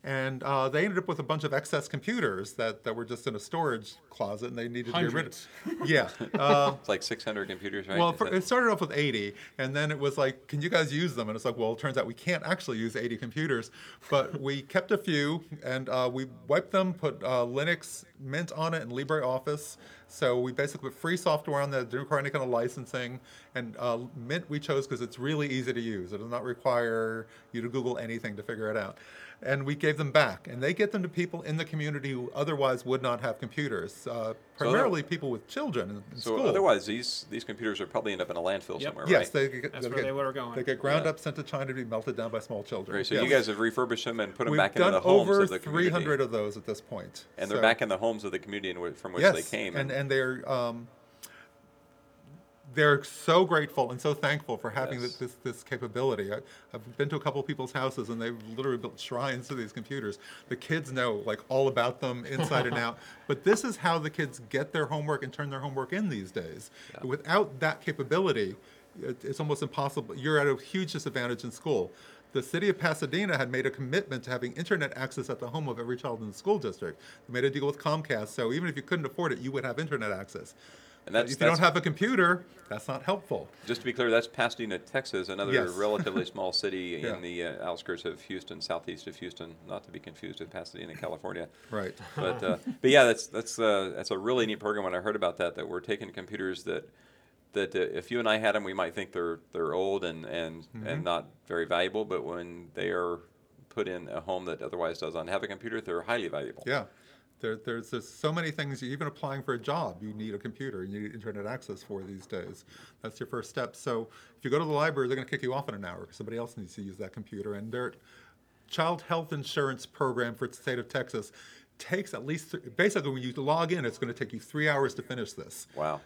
Speaker 1: And uh, they ended up with a bunch of excess computers that, that were just in a storage closet and they needed to get rid of. [laughs] Yeah. [laughs] Uh,
Speaker 2: it's like 600 computers, right?
Speaker 1: well, for, it started off with 80, and then it was like, can you guys use them? And it's like, well, it turns out we can't actually use 80 computers, but [laughs] we kept a few, and uh, we wiped them, put uh, Linux Mint on it and LibreOffice, So we basically put free software on there, didn't require any kind of licensing. And uh, Mint we chose because it's really easy to use. It does not require you to Google anything to figure it out. And we gave them back, and they get them to people in the community who otherwise would not have computers, uh, primarily people with children in, in
Speaker 2: So
Speaker 1: school.
Speaker 2: otherwise, these these computers would probably end up in a landfill
Speaker 3: Yep.
Speaker 2: somewhere,
Speaker 1: Yes,
Speaker 2: right?
Speaker 1: they get,
Speaker 3: That's
Speaker 1: they
Speaker 3: where
Speaker 1: get-
Speaker 3: they were going.
Speaker 1: They get ground
Speaker 2: Yeah.
Speaker 1: up, sent to China to be melted down by small children.
Speaker 2: Right, so
Speaker 1: Yes.
Speaker 2: you guys have refurbished them and put them
Speaker 1: We've
Speaker 2: back into the homes of the community.
Speaker 1: over 300 of those at this point.
Speaker 2: and they're back in the homes of the community in from which
Speaker 1: yes,
Speaker 2: they came.
Speaker 1: and and they're um, they're so grateful and so thankful for having
Speaker 2: Yes.
Speaker 1: this, this capability. I, I've been to a couple of people's houses and they've literally built shrines to these computers. The kids know like all about them inside and [laughs] out. But this is how the kids get their homework and turn their homework in these days. Without that capability, it, it's almost impossible. You're at a huge disadvantage in school. The city of Pasadena had made a commitment to having internet access at the home of every child in the school district. They made a deal with Comcast, so even if you couldn't afford it, you would have internet access.
Speaker 2: And that's-
Speaker 1: if you don't have a computer, that's not helpful.
Speaker 2: Just to be clear, that's Pasadena, Texas, another
Speaker 1: Yes. [laughs]
Speaker 2: relatively small city
Speaker 1: Yeah.
Speaker 2: in the uh, outskirts of Houston, southeast of Houston, not to be confused with Pasadena, California.
Speaker 1: Right.
Speaker 2: But uh, [laughs] but yeah, that's that's uh, that's a really neat program. When I heard about that, that we're taking computers that that uh, if you and I had them, we might think they're they're old and and
Speaker 1: Mm-hmm.
Speaker 2: and not very valuable. But when they are put in a home that otherwise does not have a computer, they're highly valuable.
Speaker 1: Yeah. There, there's, there's so many things, even applying for a job, you need a computer, you need internet access for these days. That's your first step. So if you go to the library, they're going to kick you off in an hour because somebody else needs to use that computer. And their child health insurance program for the state of Texas takes at least, th- basically, when you log in, it's going to take you three hours to finish this.
Speaker 2: Wow.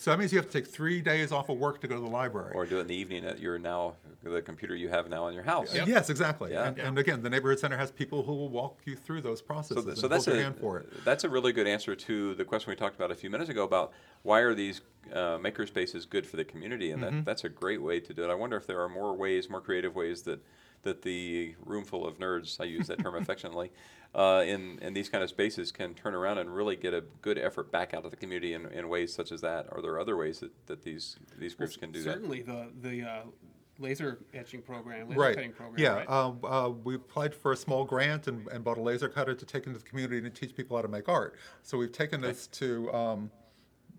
Speaker 1: So that means you have to take three days off of work to go to the library.
Speaker 2: Or do it in the evening at your now the computer you have now in your house.
Speaker 3: Yep.
Speaker 1: Yes, exactly.
Speaker 2: Yeah.
Speaker 1: And, and again, the neighborhood center has people who will walk you through those
Speaker 2: So,
Speaker 1: processes
Speaker 2: so
Speaker 1: and
Speaker 2: that's a
Speaker 1: hand for it.
Speaker 2: that's a really good answer to the question we talked about a few minutes ago about why are these uh, maker spaces good for the community, and
Speaker 1: Mm-hmm.
Speaker 2: that, that's a great way to do it. I wonder if there are more ways, more creative ways that that the room full of nerds, I use that term [laughs] affectionately, uh, in in these kind of spaces can turn around and really get a good effort back out of the community in, in ways such as that. Are there other ways that, that these these groups can do that?
Speaker 3: Certainly, the the uh, laser etching program, laser
Speaker 1: Right.
Speaker 3: cutting program.
Speaker 1: Yeah.
Speaker 3: right?
Speaker 1: Um, uh, we applied for a small grant and, and bought a laser cutter to take into the community and teach people how to make art. So we've taken this to, um,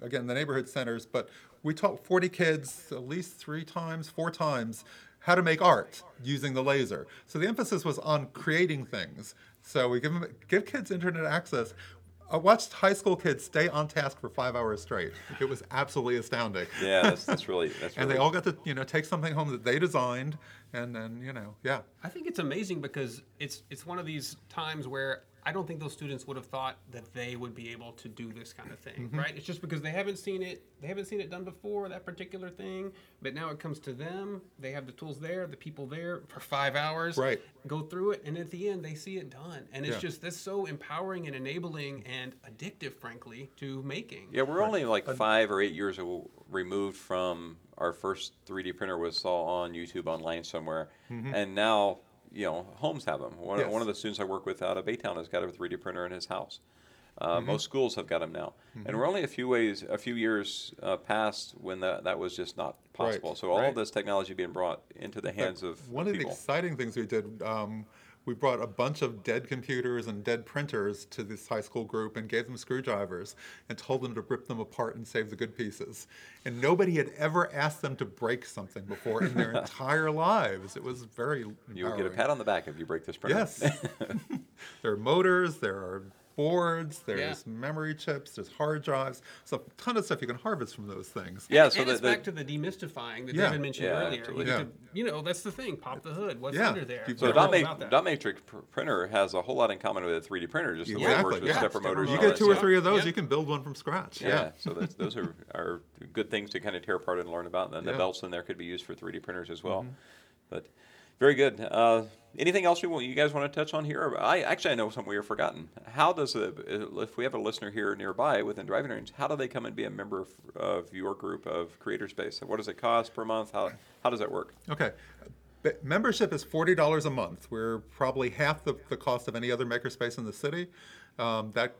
Speaker 1: again, the neighborhood centers, but we taught 40 kids at least three times, four times, how to make art using the laser. So the emphasis was on creating things. So we give, them, give kids internet access. I watched high school kids stay on task for five hours straight. It was absolutely astounding.
Speaker 2: Yeah, that's that's really [laughs] that's
Speaker 1: And
Speaker 2: really
Speaker 1: they all got to, you know, take something home that they designed, and then, you know, yeah.
Speaker 3: I think it's amazing because it's it's one of these times where I don't think those students would have thought that they would be able to do this kind of thing,
Speaker 1: Mm-hmm.
Speaker 3: right? It's just because they haven't seen it, they haven't seen it done before, that particular thing. But now it comes to them. They have the tools there, the people there for five hours.
Speaker 1: Right.
Speaker 3: Go through it, and at the end they see it done, and it's
Speaker 1: Yeah.
Speaker 3: just that's so empowering and enabling and addictive, frankly, to making.
Speaker 2: Yeah, we're only like five or eight years removed from our first 3D printer was saw on YouTube online somewhere, and now you know homes have them. One,
Speaker 1: Yes.
Speaker 2: one of the students I work with out of Baytown has got a 3D printer in his house. Uh, Most schools have got them now, and we're only a few ways, a few years uh, past when that that was just not possible. So all
Speaker 3: Right.
Speaker 2: of this technology being brought into the hands of
Speaker 1: One of the exciting things we did, um, we brought a bunch of dead computers and dead printers to this high school group and gave them screwdrivers and told them to rip them apart and save the good pieces. And nobody had ever asked them to break something before in their [laughs] entire lives. It was very
Speaker 2: you would get a pat on the back if you break this printer.
Speaker 1: Yes. [laughs] there are motors, there are boards, there's
Speaker 3: Yeah.
Speaker 1: memory chips, there's hard drives. So a ton of stuff you can harvest from those things.
Speaker 2: yeah.
Speaker 3: and
Speaker 2: So
Speaker 3: it's
Speaker 2: the,
Speaker 3: back to the demystifying that
Speaker 1: Yeah.
Speaker 3: David mentioned
Speaker 2: Yeah,
Speaker 3: earlier.
Speaker 2: absolutely.
Speaker 3: You,
Speaker 1: Yeah.
Speaker 3: could- you know, that's the thing. Pop the hood. What's
Speaker 1: Yeah.
Speaker 3: under there?
Speaker 1: You-
Speaker 2: so
Speaker 1: They're
Speaker 2: a dot,
Speaker 3: all
Speaker 2: ma- dot matrix pr- printer has a whole lot in common with a 3D printer. Just the way it works with
Speaker 1: yeah.
Speaker 2: stepper
Speaker 3: Stepper
Speaker 2: motors.
Speaker 1: You
Speaker 2: and
Speaker 1: get two or three of those,
Speaker 3: Yeah.
Speaker 1: you can build one from scratch.
Speaker 2: Yeah, so that's, those are, are good things to kind of tear apart and learn about. And then the belts in there could be used for 3D printers as well. But very good. Uh, anything else you, want, you guys want to touch on here? I actually I know something we have forgotten. How does a, if we have a listener here nearby within driving range, how do they come and be a member of, of your group of Creator Space? What does it cost per month? How how does that work?
Speaker 1: Okay. But membership is forty dollars a month. We're probably half the, the cost of any other makerspace in the city. Um, that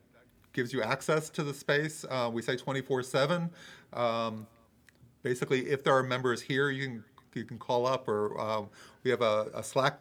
Speaker 1: gives you access to the space. Uh, we say twenty four seven. Um, Basically, if there are members here, you can you can call up, or um, we have a, a Slack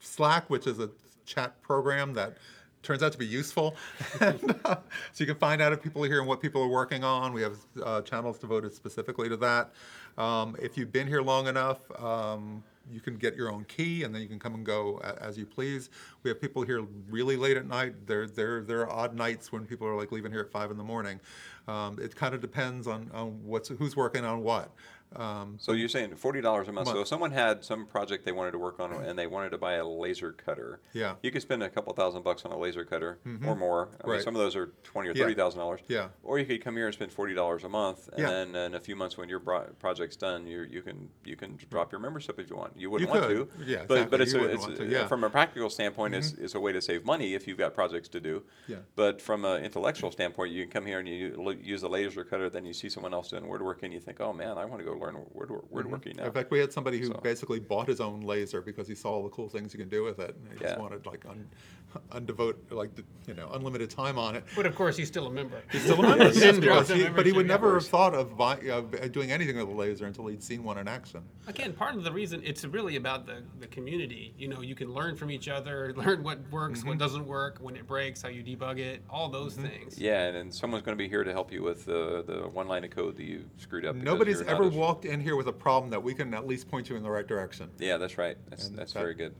Speaker 1: Slack, which is a chat program that turns out to be useful. [laughs] and, uh, so you can find out if people are here and what people are working on. We have uh, channels devoted specifically to that. Um, if you've been here long enough, um, you can get your own key and then you can come and go as you please. We have people here really late at night. There, there, there are odd nights when people are like leaving here at five in the morning. Um, it kind of depends on, on what's who's working on what. Um,
Speaker 2: So you're saying forty dollars a month. So if someone had some project they wanted to work on and they wanted to buy a laser cutter,
Speaker 1: Yeah.
Speaker 2: you could spend a couple thousand bucks on a laser cutter or more. I mean,
Speaker 1: Right.
Speaker 2: some of those are twenty or
Speaker 1: Yeah.
Speaker 2: thirty thousand dollars.
Speaker 1: Yeah.
Speaker 2: Or you could come here and spend forty dollars a month, and
Speaker 1: Yeah.
Speaker 2: then in a few months when your project's done, you you can you can drop your membership if you want. You wouldn't
Speaker 1: You
Speaker 2: want
Speaker 1: could.
Speaker 2: to.
Speaker 1: Yeah,
Speaker 2: But but it's a, it's a-
Speaker 1: to, yeah. Mm-hmm.
Speaker 2: from a practical standpoint, it's, it's a way to save money if you've got projects to do.
Speaker 1: Yeah.
Speaker 2: But from an intellectual standpoint, you can come here and you use the laser cutter, then you see someone else doing woodworking, and you think, oh man, I want to go learn woodwork, woodworking mm-hmm. now.
Speaker 1: In fact, we had somebody who
Speaker 2: So-
Speaker 1: basically bought his own laser because he saw all the cool things you can do with it, and he
Speaker 2: Yeah.
Speaker 1: just wanted like un, undevote like the- you know unlimited time on it.
Speaker 3: But of course, he's still a member.
Speaker 1: He's still a member,
Speaker 3: He [laughs]
Speaker 1: yes,
Speaker 3: didn't drop
Speaker 1: because
Speaker 3: the
Speaker 1: he- but he would
Speaker 3: membership.
Speaker 1: never have thought of, buy, of uh, doing anything with a laser until he'd seen one in action.
Speaker 3: Again, part of the reason it's really about the, the community. You know, you can learn from each other, [laughs] learn what works,
Speaker 1: Mm-hmm.
Speaker 3: what doesn't work, when it breaks, how you debug it, all those mm-hmm. things.
Speaker 2: Yeah, and, and someone's going to be here to help you with the the one line of code that you screwed up.
Speaker 1: Nobody's ever
Speaker 2: as-
Speaker 1: walked in here with a problem that we can at least point you in the right direction.
Speaker 2: Yeah, that's right. That's
Speaker 1: And
Speaker 2: that's
Speaker 1: that-
Speaker 2: very good.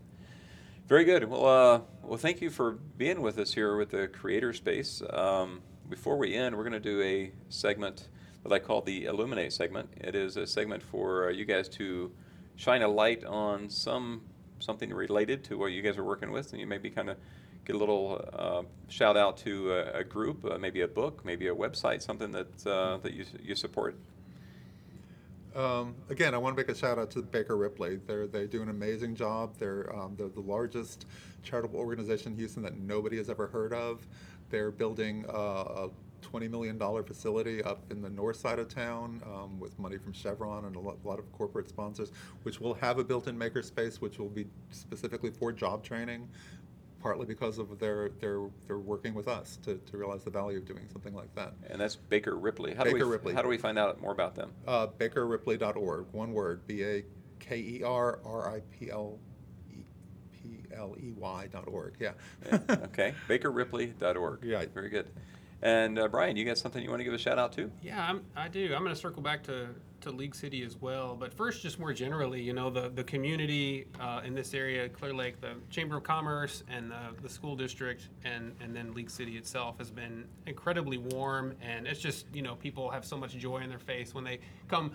Speaker 2: Very good. Well, uh, well, thank you for being with us here with the CreatorSpace. Um, before we end, we're going to do a segment that I call the Illuminate segment. It is a segment for uh, you guys to shine a light on some something related to what you guys are working with, and you maybe kind of get a little uh, shout out to a, a group, uh, maybe a book, maybe a website, something that uh, that you you support.
Speaker 1: Um, again, I want to make a shout out to Baker Ripley. They're, they do an amazing job. They're, um, they're the largest charitable organization in Houston that nobody has ever heard of. They're building uh, a $20 million facility up in the north side of town um, with money from Chevron and a lot, lot of corporate sponsors, which will have a built in makerspace, which will be specifically for job training. Partly because of their, their, they're working with us to, to realize the value of doing something like that.
Speaker 2: And that's Baker Ripley. How do
Speaker 1: Baker
Speaker 2: we
Speaker 1: Ripley.
Speaker 2: how do we find out more about them?
Speaker 1: Uh, BakerRipley.org, one word, B A K E R R I P L E P L E Y dot org. Yeah.
Speaker 2: Yeah, okay, [laughs] bakerripley.org.
Speaker 1: Yeah.
Speaker 2: Very good. And uh, Brian, you got something you want to give a shout out to?
Speaker 3: Yeah, I'm, I do. I'm going to circle back to, to League City as well. But first, just more generally, you know, the, the community uh, in this area, Clear Lake, the Chamber of Commerce and the, the school district, and, and then League City itself has been incredibly warm. And it's just, you know, people have so much joy in their face when they come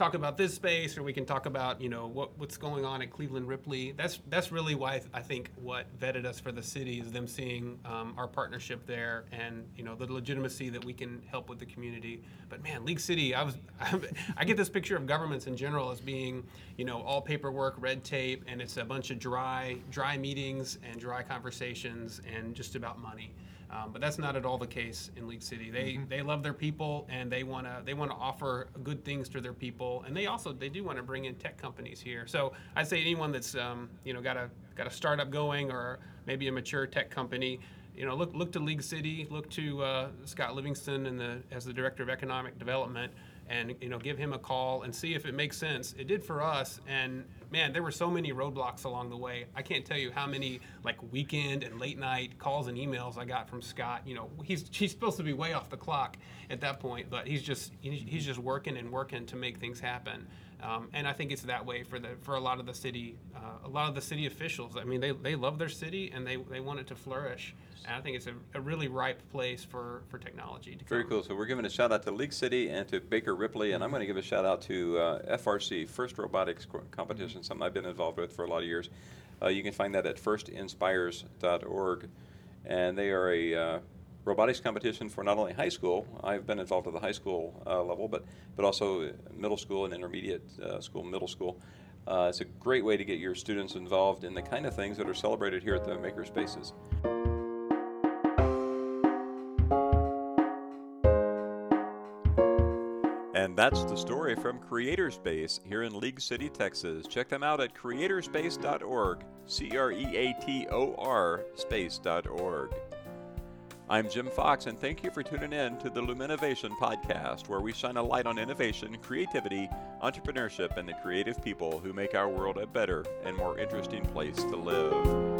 Speaker 3: talk about this space or we can talk about you know what, what's going on at cleveland ripley. That's that's really why i think what vetted us for the city is them seeing um, our partnership there and you know the legitimacy that we can help with the community. But man league city i was [laughs] i get this picture of governments in general as being you know all paperwork red tape and it's a bunch of dry dry meetings and dry conversations and just about money um, but that's not at all the case in League City. They they love their people and they want to they want to offer good things to their people, and they also they do want to bring in tech companies here. So I'd say anyone that's um, you know got a got a startup going or maybe a mature tech company, you know look look to League City, look to uh, Scott Livingston and the as the director of economic development, and you know give him a call and see if it makes sense. It did for us, and man, there were so many roadblocks along the way. I can't tell you how many like weekend and late night calls and emails I got from Scott. You know, he's he's supposed to be way off the clock at that point, but he's just he's just working and working to make things happen. Um, and I think it's that way for the for a lot of the city, uh, a lot of the city officials. I mean, they, they love their city and they, they want it to flourish. And I think it's a, a really ripe place for, for technology to
Speaker 2: Very
Speaker 3: come.
Speaker 2: cool. So we're giving a shout out to League City and to Baker Ripley, and I'm going to give a shout out to uh, FRC, First Robotics Co- Competition, something I've been involved with for a lot of years. Uh, you can find that at firstinspires.org, and they are a uh, robotics competition for not only high school. I've been involved at the high school uh, level, but but also middle school and intermediate uh, school, middle school. Uh, it's a great way to get your students involved in the kind of things that are celebrated here at the Maker Spaces. And that's the story from CreatorSpace here in League City, Texas. Check them out at creatorspace.org, C R E A T O R space.org. I'm Jim Fox, and thank you for tuning in to the Luminnovation podcast, where we shine a light on innovation, creativity, entrepreneurship, and the creative people who make our world a better and more interesting place to live.